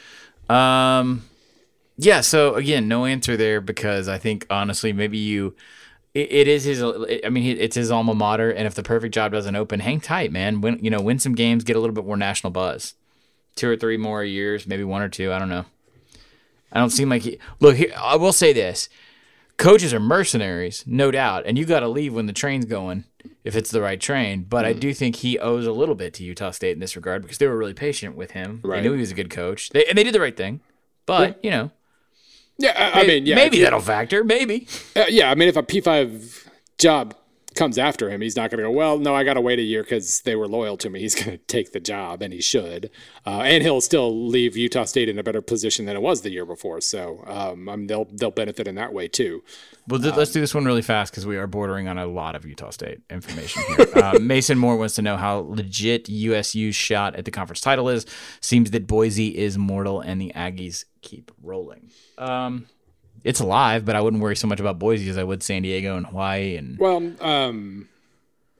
Um, yeah. So again, no answer there because I think honestly, maybe you. it, it is his. I mean, it's his alma mater, and if the perfect job doesn't open, hang tight, man. Win, you know, win some games, get a little bit more national buzz. Two or three more years, maybe one or two. I don't know. I don't seem like he. Look, here, I will say this: coaches are mercenaries, no doubt, and you got to leave when the train's going if it's the right train. But mm. I do think he owes a little bit to Utah State in this regard because they were really patient with him. Right. They knew he was a good coach, they, and they did the right thing. But yeah. you know, yeah, I, I mean, yeah, maybe that'll factor. Maybe. Uh, yeah, I mean, if a P five job comes after him, he's not going to go, well, no, I got to wait a year because they were loyal to me. He's [LAUGHS] going to take the job, and he should. Uh, and he'll still leave Utah State in a better position than it was the year before. So um, I mean, they'll they'll benefit in that way too. Well, th- um, let's do this one really fast because we are bordering on a lot of Utah State information here. [LAUGHS] uh, Mason Moore wants to know how legit USU's shot at the conference title is. Seems that Boise is mortal, and the Aggies keep rolling. Um, it's alive, but I wouldn't worry so much about Boise as I would San Diego and Hawaii. And well, um,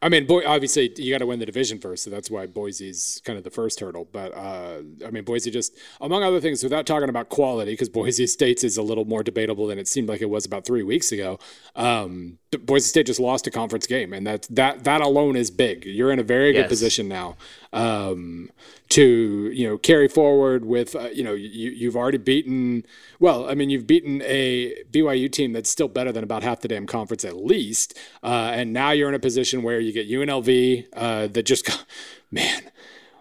I mean, boy, obviously you got to win the division first, so that's why Boise's kind of the first hurdle. But uh, I mean, Boise just, among other things, without talking about quality, because Boise State's is a little more debatable than it seemed like it was about three weeks ago. Um, Boise State just lost a conference game, and that that that alone is big. You're in a very yes. good position now um, to you know carry forward with uh, you know you you've already beaten. Well, I mean, you've beaten a BYU team that's still better than about half the damn conference at least, uh, and now you're in a position where you get UNLV uh, that just [LAUGHS] man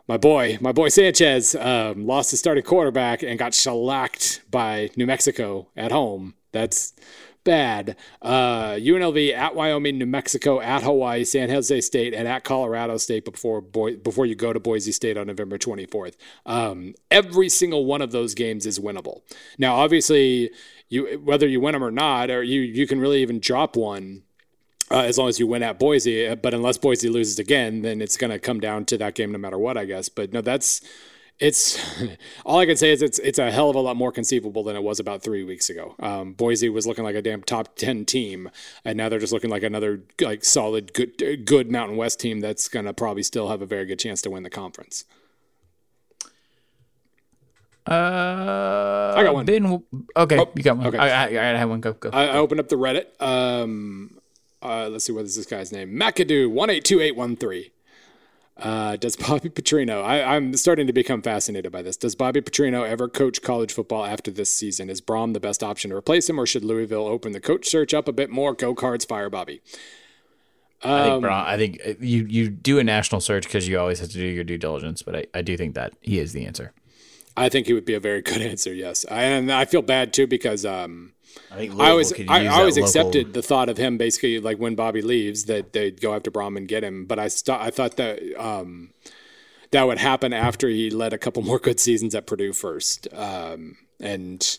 my boy, my boy Sanchez um, lost his starting quarterback and got shellacked by New Mexico at home. That's bad. Uh, UNLV at Wyoming, New Mexico, at Hawaii, San Jose State, and at Colorado State before before you go to Boise State on November 24th. Um, every single one of those games is winnable. Now, obviously, you whether you win them or not, or you you can really even drop one. Uh, as long as you win at Boise, but unless Boise loses again, then it's going to come down to that game no matter what, I guess. But no, that's it's [LAUGHS] all I can say is it's it's a hell of a lot more conceivable than it was about three weeks ago. Um, Boise was looking like a damn top ten team, and now they're just looking like another like solid good good Mountain West team that's gonna probably still have a very good chance to win the conference. Uh, I got one. Ben, okay, oh, you got one. Okay, I, I, I have one. Go go. I, I opened up the Reddit. Um, uh, let's see what is this guy's name? McAdoo one eight two eight one three. Uh, does [LAUGHS] Bobby Petrino? I, am starting to become fascinated by this. Does Bobby Petrino ever coach college football after this season? Is Brohm the best option to replace him, or should Louisville open the coach search up a bit more? Go Cards, fire Bobby. Um, I think Brohm, I think you you do a national search because you always have to do your due diligence, but I, I do think that he is the answer. I think he would be a very good [LAUGHS] answer. Yes, and I feel bad too because um, I, I always I, I always local... accepted the thought of him basically like when Bobby leaves that they'd go after Brohm and get him, but I st- I thought that um, that would happen after he led a couple [LAUGHS] more good seasons at Purdue first, um, and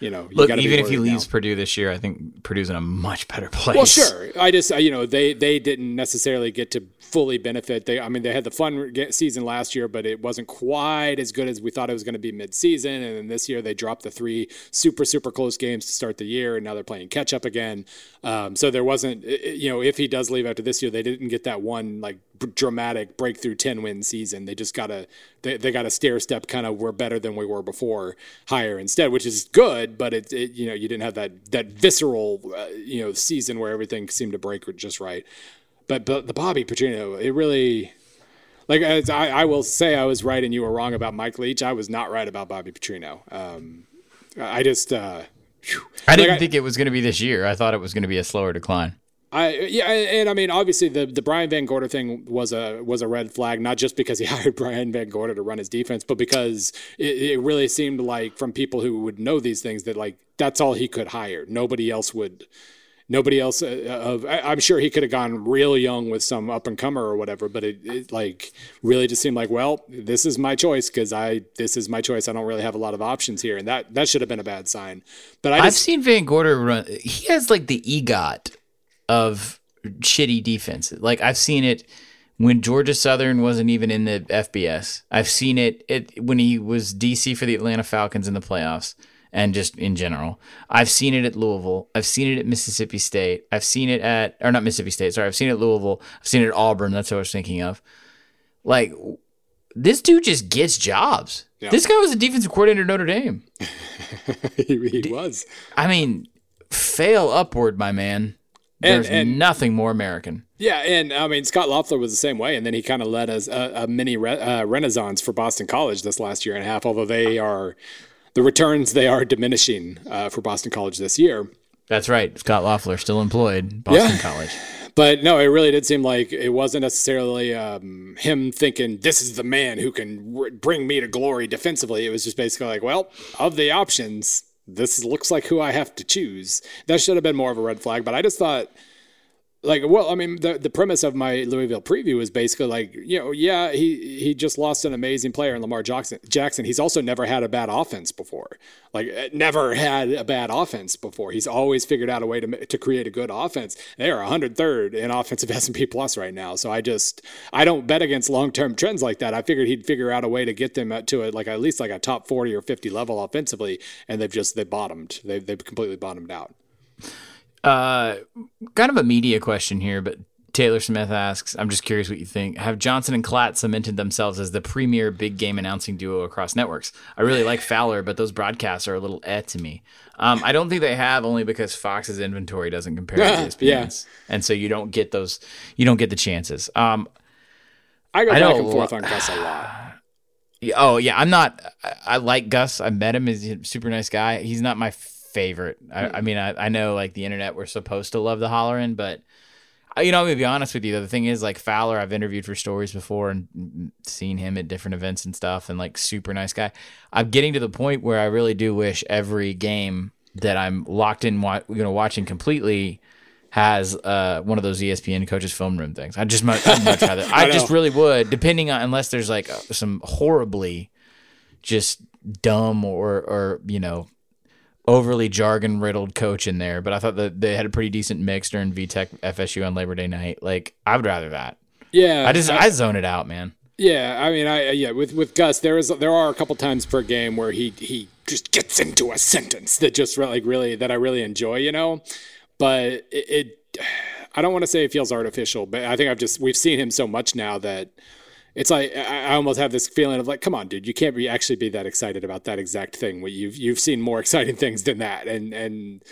you know, you Look, even if he leaves Purdue this year, I think Purdue's in a much better place. Well, sure. I just, you know, they they didn't necessarily get to fully benefit. They, I mean, they had the fun season last year, but it wasn't quite as good as we thought it was going to be mid-season. And then this year, they dropped the three super super close games to start the year, and now they're playing catch up again. Um, so there wasn't, you know, if he does leave after this year, they didn't get that one like dramatic breakthrough ten win season. They just got to they, they got a stair step kind of we're better than we were before higher instead, which is good. But it, it you know you didn't have that that visceral uh, you know season where everything seemed to break just right. But but the Bobby Petrino, it really. Like as I, I will say, I was right and you were wrong about Mike Leach. I was not right about Bobby Petrino. Um, I just, uh. I didn't Like, I- think it was going to be this year. I thought it was going to be a slower decline. I yeah, and I mean obviously the the Brian VanGorder thing was a was a red flag, not just because he [LAUGHS] hired Brian VanGorder to run his defense, but because it, it really seemed like from people who would know these things that like that's all he could hire. Nobody else would. Nobody else. Uh, of I, I'm sure he could have gone real young with some up and comer or whatever, but it, it like really just seemed like, well, this is my choice because I this is my choice. I don't really have a lot of options here, and that that should have been a bad sign. But I I've seen VanGorder run. He has like the EGOT of shitty defense. Like I've seen it when Georgia Southern wasn't even in the FBS. I've seen it, it when he was DC for the Atlanta Falcons in the playoffs and just in general. I've seen it at Louisville. I've seen it at Mississippi State. I've seen it at or not Mississippi State. Sorry, I've seen it at Louisville. I've seen it at Auburn. That's what I was thinking of. Like this dude just gets jobs. Yeah. This guy was a defensive coordinator at Notre Dame. [LAUGHS] he, he was. I mean, fail upward, my man. There's and- nothing more American. Yeah, and I mean Scott Loeffler was the same way, and then he kind of led us a, a mini re, uh, renaissance for Boston College this last year and a half. Although they are the returns they are diminishing uh, for Boston College this year. That's right. Scott Loeffler still employed Boston Yeah. College. [LAUGHS] But no, it really did seem like it wasn't necessarily um, him thinking this is the man who can r- bring me to glory defensively. It was just basically like, well, of the options, this looks like who I have to choose. That should have been more of a red flag. But I just thought, like, well, I mean, the the premise of my Louisville preview is basically like, you know, yeah, he he just lost an amazing player in Lamar Jackson. Jackson. He's also never had a bad offense before. Like, uh, never had a bad offense before. He's always figured out a way to to create a good offense. They are 103rd in offensive [LAUGHS] S and P plus right now. So I just I don't bet against long term trends like that. I figured he'd figure out a way to get them to it like at least like a top 40 or 50 level offensively, and they've just they bottomed. They've they've completely bottomed out. Uh, kind of a media question here, but Taylor Smith asks, I'm just curious what you think. Have Johnson and Klatt cemented themselves as the premier big game announcing duo across networks? I really like Fowler, but those broadcasts are a little eh to me. Um, I don't think they have, only because Fox's inventory doesn't compare to ESPN's, [LAUGHS] Yeah. and so you don't get those, you don't get the chances. Um, I go I back and forth on Gus a lot. [SIGHS] Oh yeah, I'm not. I, I like Gus. I met him. He's a super nice guy. He's not my favorite. I, I mean, I, I know like the internet, we're supposed to love the hollering, but I- you know, I'm gonna be honest with you. The thing is, like Fowler, I've interviewed for stories before and seen him at different events and stuff, and like super nice guy. I'm getting to the point where I really do wish every game that I'm locked in, wa- you know, watching completely has uh, one of those ESPN coaches film room things. I just much, I'd much rather. [LAUGHS] I, I just really would, depending on unless there's like uh, some horribly just dumb or or you know overly jargon riddled coach in there. But I thought that they had a pretty decent mix during VTech FSU on Labor Day night. Like I would rather that. Yeah, I just I zone it out, man. Yeah, I mean, I yeah, with with Gus, there is there are a couple times per game where he he just gets into a sentence that just like really that I really enjoy, you know. But it, it I don't want to say it feels artificial, but I think I've just we've seen him so much now that it's like I, almost have this feeling of like, come on, dude, you can't be actually be that excited about that exact thing. You've you've seen more [LAUGHS] exciting things than that, and and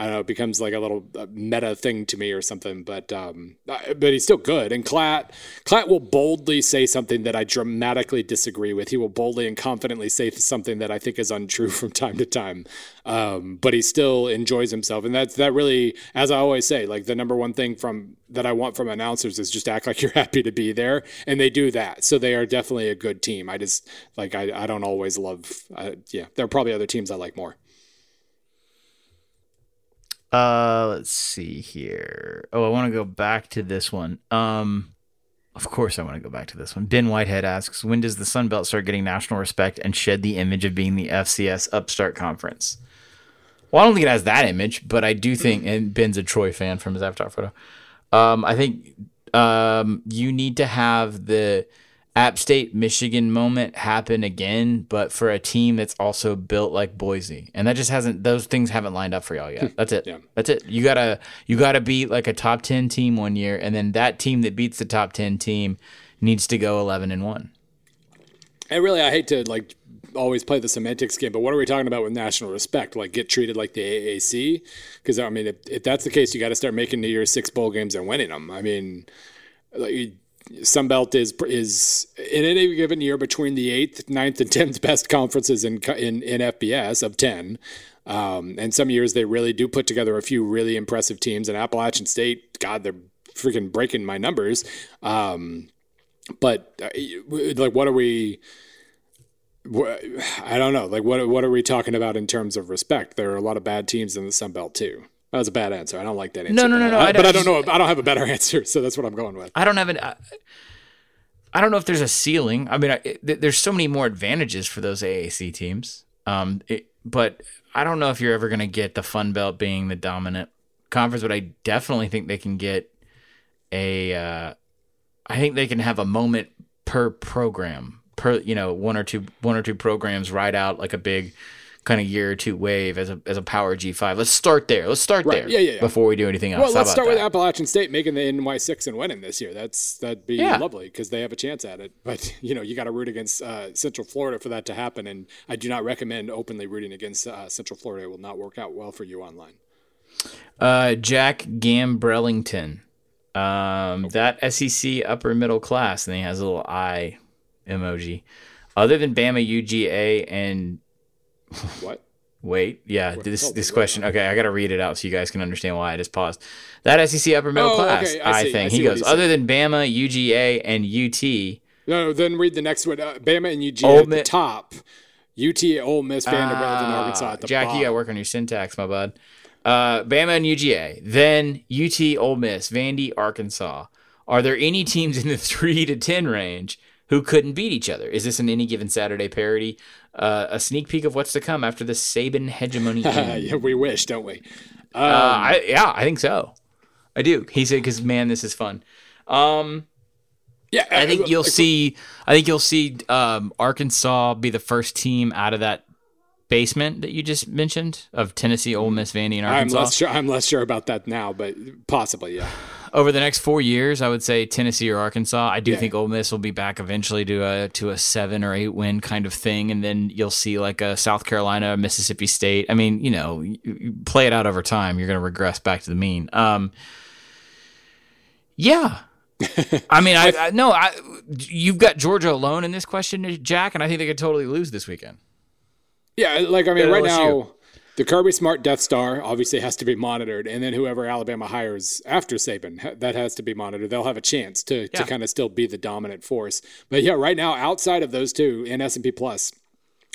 I don't know, it becomes like a little uh, meta thing to me or something. But um, but he's still good. And Klatt, Klatt will boldly say something that I dramatically disagree with. He will boldly and confidently say something that I think is untrue [LAUGHS] from time to time. Um, but he still enjoys himself, and that's that really, as I always say, like the number one thing from that I want from announcers is just act like [LAUGHS] you're happy to be there, and they do that. So they are definitely a good team. I just like I, I don't always love. Uh, yeah, there are probably other teams I like more. Uh, let's see here. Oh, I want to go back to this one. Um, of course, I want to go back to this one. Ben Whitehead asks, "When does the Sun Belt start getting national respect and shed the image of being the FCS upstart conference?" Well, I don't think it has that image, but I do think, and Ben's a Troy fan from his avatar photo. Um, I think um, you need to have the App State Michigan moment happen again, but for a team that's also built like Boise, and that just hasn't. Those things haven't lined up for y'all yet. That's it. [LAUGHS] Yeah. That's it. You gotta you gotta beat like a top ten team one year, and then that team that beats the top ten team needs to go eleven and one. And really, I hate to like always play the semantics game, but what are we talking about with national respect? Like get treated like the AAC? Because I mean, if, if that's the case, you got to start making New Year's Six bowl games and winning them. I mean, like, Sun Belt is is in any given year between the eighth, ninth, and tenth best conferences in in, in FBS of ten. Um, and some years they really do put together a few really impressive teams. And Appalachian State, God, they're freaking breaking my numbers. Um, but uh, like, what are we? I don't know. Like, what what are we talking about in terms of respect? There are a lot of bad teams in the Sun Belt too. That was a bad answer. I don't like that answer. No, no, no, no. I, I but I don't- know. I don't have a better [LAUGHS] answer, so that's what I'm going with. I don't have an. I, I don't know if there's a ceiling. I mean, I, there's so many more advantages for those AAC teams. Um, it, but I don't know if you're ever going to get the Fun Belt being the dominant conference. But I definitely think they can get a. Uh, I think they can have a moment per program per you know one or two one or two programs ride out like a big kind of year or two wave as a as a power G five. Let's start there. Let's start Right. there. Yeah, yeah, yeah. Before we do anything else. Well, let's start with? Appalachian State making the NY six and winning this year. That's that'd be Yeah. lovely because they have a chance at it. But you know, you got to root against uh, Central Florida for that to happen, and I do not recommend openly rooting against uh, Central Florida. It will not work out well for you online. Uh, Jack Gambrellington. Um, that SEC upper middle class, and he has a little eye emoji. Other than Bama, UGA, and What? wait, yeah, this oh, this what? question. Okay, I got to read it out so you guys can understand why I just paused. That SEC upper middle Oh, class, okay, I I, see, I think he goes. Other than Bama, UGA, and UT, No, no, then read the next one. Uh, Bama and UGA Ole at the top. UT, Ole Miss, Vanderbilt, and Arkansas at the Ah, Jack, bottom. you got to work on your syntax, my bud. Uh, Bama and UGA, then UT, Ole Miss, Vandy, Arkansas. Are there any teams in the [LAUGHS] three to ten range who couldn't beat each other? Is this an any given Saturday parody? Uh, a sneak peek of what's to come after the Saban hegemony. [LAUGHS] yeah, we wish, don't we? uh, I, yeah, I think so. I do. He said, "Because man, this is fun." Um, Yeah, I think uh, you'll see. I think you'll see um, Arkansas be the first team out of that basement that you just mentioned of Tennessee, Ole Miss, Vandy, and Arkansas. I'm less sure. I'm less sure about that now, but possibly, yeah. Over the next four years, I would say Tennessee or Arkansas. I do Yeah. think Ole Miss will be back eventually to a to a seven or eight win kind of thing, and then you'll see like a South Carolina, Mississippi State. I mean, you know, you, you play it out over time. You're going to regress back to the mean. Um, yeah. [LAUGHS] I mean, I, I no, I you've got Georgia alone in this question, Jack, and I think they could totally lose this weekend. Yeah, like I mean, right LSU. now, the Kirby Smart Death Star obviously has to be monitored, and then whoever Alabama hires after Saban, that has to be monitored. They'll have a chance to, to kind of still be the dominant force. But yeah, right now, outside of those two in S and P Plus.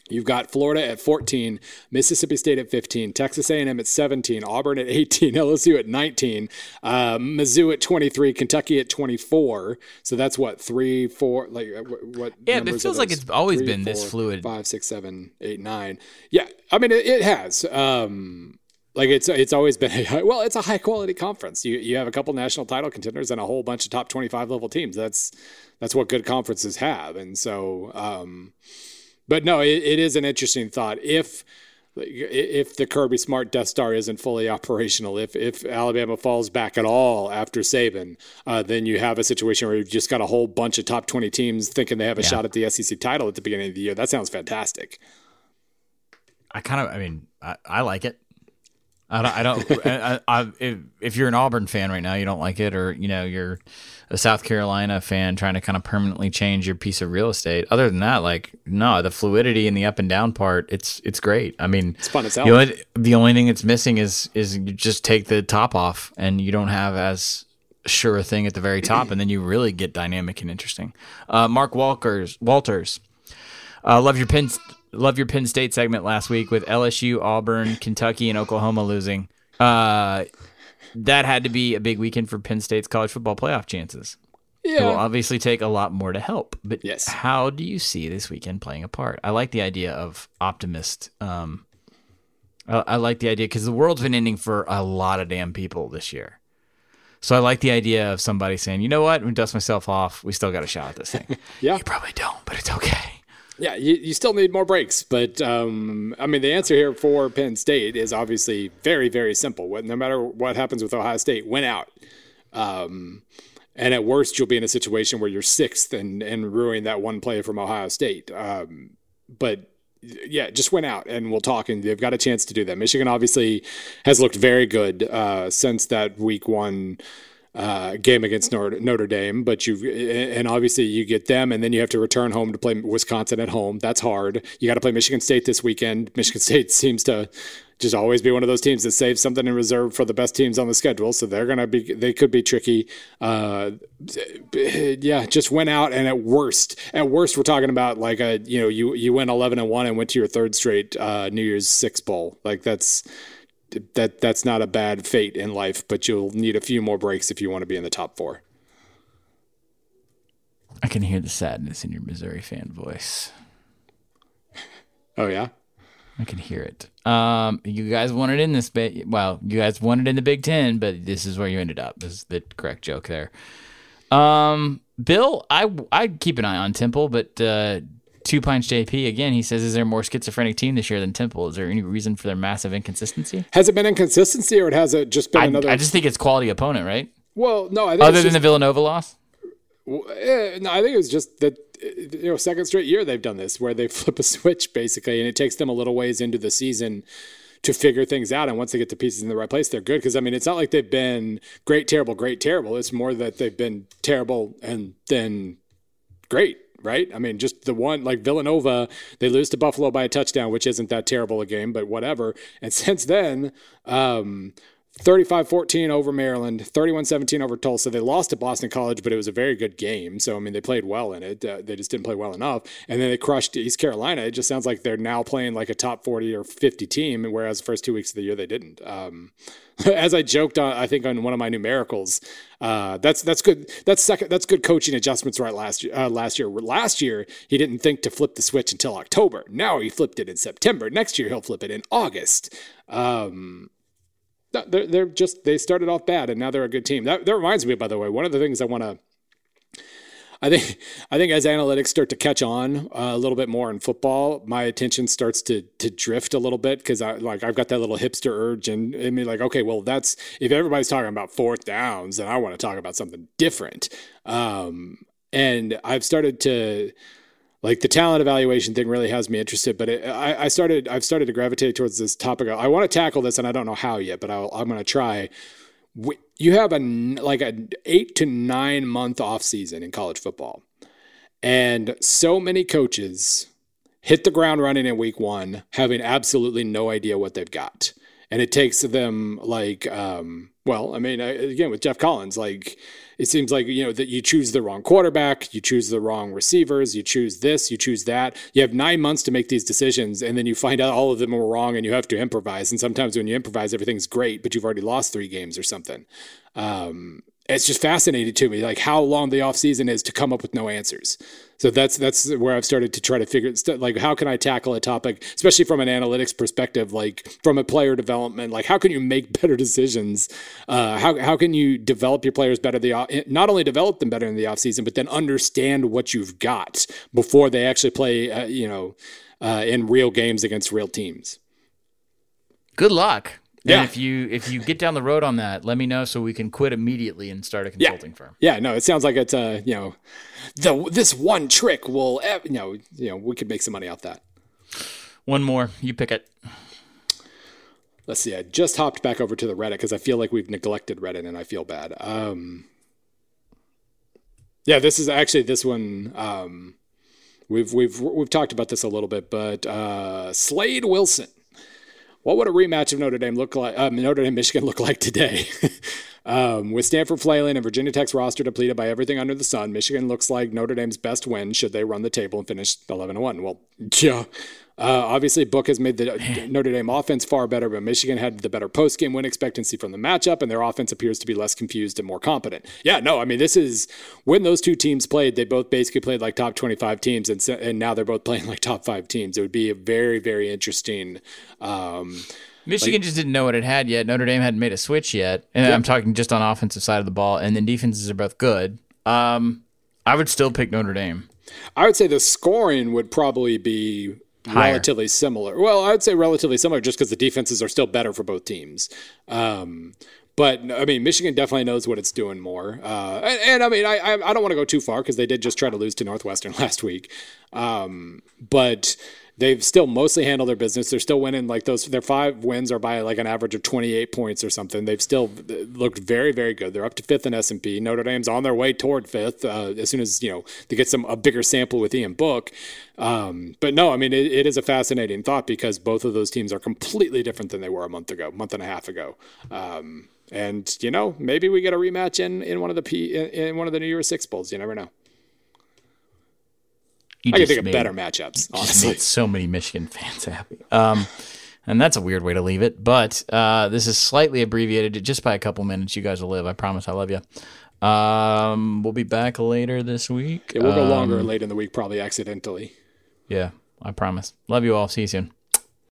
You've got Florida at 14, Mississippi State at 15, Texas A&M at 17, Auburn at 18, [LAUGHS] LSU at 19, uh, Mizzou at 23, Kentucky at 24. So that's what three, four, like uh, what? Yeah, it feels like it's always Three, been this fluid. Five, six, seven, eight, nine. Yeah, I mean it, it has. Um, like it's it's always been [LAUGHS] a high, well, it's a high quality conference. You you have a couple national title contenders and a whole bunch of top 25 level teams. That's that's what good conferences have, and so. Um, but no, it, it is an interesting thought. If if the Kirby Smart Death Star isn't fully operational, if if Alabama falls back at all after Saban, uh, then you have a situation where you've just got a whole bunch of top twenty teams thinking they have a shot at the SEC title at the beginning of the year. That sounds fantastic. I kind of, I mean, I, I like it. I don't, I don't, [LAUGHS] I, I, if, if you're an Auburn fan right now, you don't like it, or, you know, you're a South Carolina fan trying to kind of permanently change your piece of real estate. Other than that, like, no, the fluidity and the up and down part, it's, it's great. I mean, It's fun as hell. the only, the only thing that's missing is, is you just take the top off and you don't have as sure a thing at the very top. And then you really get dynamic and interesting. Uh, Mark Walters, Walters, uh, love your Penn, love your Penn State segment last week with LSU, Auburn, Kentucky, and Oklahoma losing. Uh, that had to be a big weekend for Penn State's college football playoff chances. It will obviously take a lot more to help. But Yes. how do you see this weekend playing a part? I like the idea of optimist um, I, I like the idea because the world's been ending for a lot of damn people this year. So I like the idea of somebody saying, you know what, I'm dust myself off. We still got a shot at this thing. [LAUGHS] Yeah. You probably don't, but it's okay. Yeah, you, you still need more breaks, but um, I mean the answer here for Penn State is obviously very very simple. No matter what happens with Ohio State, win out. Um, and at worst, you'll be in a situation where you're sixth and and ruin that one play from Ohio State. Um, but yeah, just went out and we'll talk. And they've got a chance to do that. Michigan obviously has looked very good uh, since that week one uh, game against Notre, Dame. But you and obviously you get them, and then you have to return home to play Wisconsin at home. That's hard. You got to play Michigan State this weekend. Michigan State [LAUGHS] seems to just always be one of those teams that saves something in reserve for the best teams on the schedule. So they're gonna be they could be tricky. Uh, yeah, just went out and at worst, at worst, we're talking about like a you know you you went eleven and one and went to your third straight uh, New Year's Six bowl. Like that's that that's not a bad fate in life, but you'll need a few more breaks if you want to be in the top four. I can hear the sadness in your Missouri fan voice. Oh yeah. I can hear it. Um, you guys wanted in this bit. Well, you guys wanted in the Big Ten, but this is where you ended up. This is the correct joke there. Um, Bill, I I keep an eye on Temple, but uh, Two Pints JP again. He says, "Is there a more schizophrenic team this year than Temple? Is there any reason for their massive inconsistency?" Has it been inconsistency or it has it just been I, another? I just think it's quality opponent, right? well, no, I think Other than the Villanova loss. eh, no, I think it was just that you know second straight year they've done this where they [LAUGHS] flip a switch basically, and it takes them a little ways into the season to figure things out. And once they get the pieces in the right place, they're good. Because I mean, it's not like they've been great, terrible, great, terrible. It's more that they've been terrible and then great, right? I mean, just the one like Villanova, they lose to Buffalo by a touchdown, which isn't that terrible a game, but whatever. And [LAUGHS] since then, um, 35-14 over Maryland, 31-17 over Tulsa. They lost to Boston College, but it was a very good game. So I mean, they played well in it. Uh, they just didn't play well enough. And then they crushed East Carolina. It just sounds like they're now playing like a top 40 or 50 team, whereas the first two weeks of the year they didn't. Um, [LAUGHS] as I joked on, I think on one of my numericals, uh, that's that's good. That's second. That's good coaching adjustments. Right last year. Uh, last year. Last year he didn't think to flip the switch until October. Now he flipped it in September. Next year he'll flip it in August. Um, they're they're just they started off bad and now they're a good team. That that reminds me, by the way, one of the things I want to. I think I think as analytics start to catch on uh, a little bit more in football, my attention starts to to drift a little bit because I like I've got that little hipster urge and I mean like okay, well that's if everybody's talking about fourth downs, then I want to talk about something different. Um, and I've started to like the talent evaluation thing really has me interested but it, I, I started i've started to gravitate towards this topic. I want to tackle this and i don't know how yet but I'll, i'm going to try you have a like an eight to nine month off season in college football and so many coaches hit the ground running in week one having absolutely no idea what they've got. And it takes them like um, well i mean again with Geoff Collins like it seems like you know that you choose the wrong quarterback you choose the wrong receivers you choose this you choose that. You have nine months to make these decisions and then you find out all of them were wrong and you have to improvise. And sometimes when you improvise everything's great but you've already lost three games or something. Um, it's just fascinating to me like how long the off season is to come up with no answers. So that's that's where i've started to try to figure like how can i tackle a topic especially from an analytics perspective like from a player development like how can you make [LAUGHS] better decisions? Uh, how, how can you develop your players better the off- not only develop them better in the off season but then understand what you've got before they actually play uh, you know uh, in real games against real teams. Good luck. Yeah. And if you if you get down the road on that, let me know so we can quit immediately and start a consulting firm. Yeah, no, it sounds like it's uh, you know, the this one trick will, you know, you know, we could make some money off that. One more, you pick it. Let's see. I just hopped back over to the Reddit because I feel like we've neglected Reddit and I feel bad. Um, yeah, this is actually this one. Um, we've we've we've talked about this a little bit, but uh, Slade Wilson. What would a rematch of Notre Dame look like? Um, Notre Dame Michigan look like today? [LAUGHS] um, with Stanford flailing and Virginia Tech's roster depleted by everything under the sun, Michigan looks like Notre Dame's best win should they run the table and finish 11 1. Well, [LAUGHS] yeah. Uh, obviously, Book has made the Notre Dame offense far better, but Michigan had the better post game win expectancy from the matchup, and their offense appears to be less confused and more competent. Yeah, no, I mean, this is when those two teams played, they both basically played like top 25 teams, and, so- and now they're both [LAUGHS] playing like top five teams. It would be a very, very interesting. Um, Michigan just didn't know what it had yet. Notre Dame hadn't made a switch yet, and I'm talking just on offensive side of the ball. And then defenses are both good. Um, I would still pick Notre Dame. I would say the scoring would probably be Higher. relatively similar. Well, I would say relatively similar just because the defenses are still better for both teams. Um, but I mean, Michigan definitely knows what it's doing more. Uh, and, and I mean, I I, I don't want to go too far because they did just try to lose to Northwestern [LAUGHS] last week. Um, but they've still mostly handled their business. They're still winning like those. Their five wins are by like an average of 28 points or something. They've still looked very, very good. They're up to fifth in S and P. Notre Dame's on their way toward fifth uh, as soon as you know they get some a bigger sample with Ian Book. Um, but no, I mean it, it is a fascinating thought because both of those teams are completely different than they were a month ago, month and a half ago. Um, and you know maybe we get a rematch in, in one of the P in, in one of the New Year's Six bowls. You never know. You I can just think of better matchups. Honestly, made so many Michigan fans [LAUGHS] happy. Um, and that's a weird way to leave it, but uh, this is slightly abbreviated just by a couple minutes. You guys will live. I promise. I love you. Um, we'll be back later this week. it will go Um, longer late in the week, probably accidentally. Yeah, I promise. Love you all. See you soon.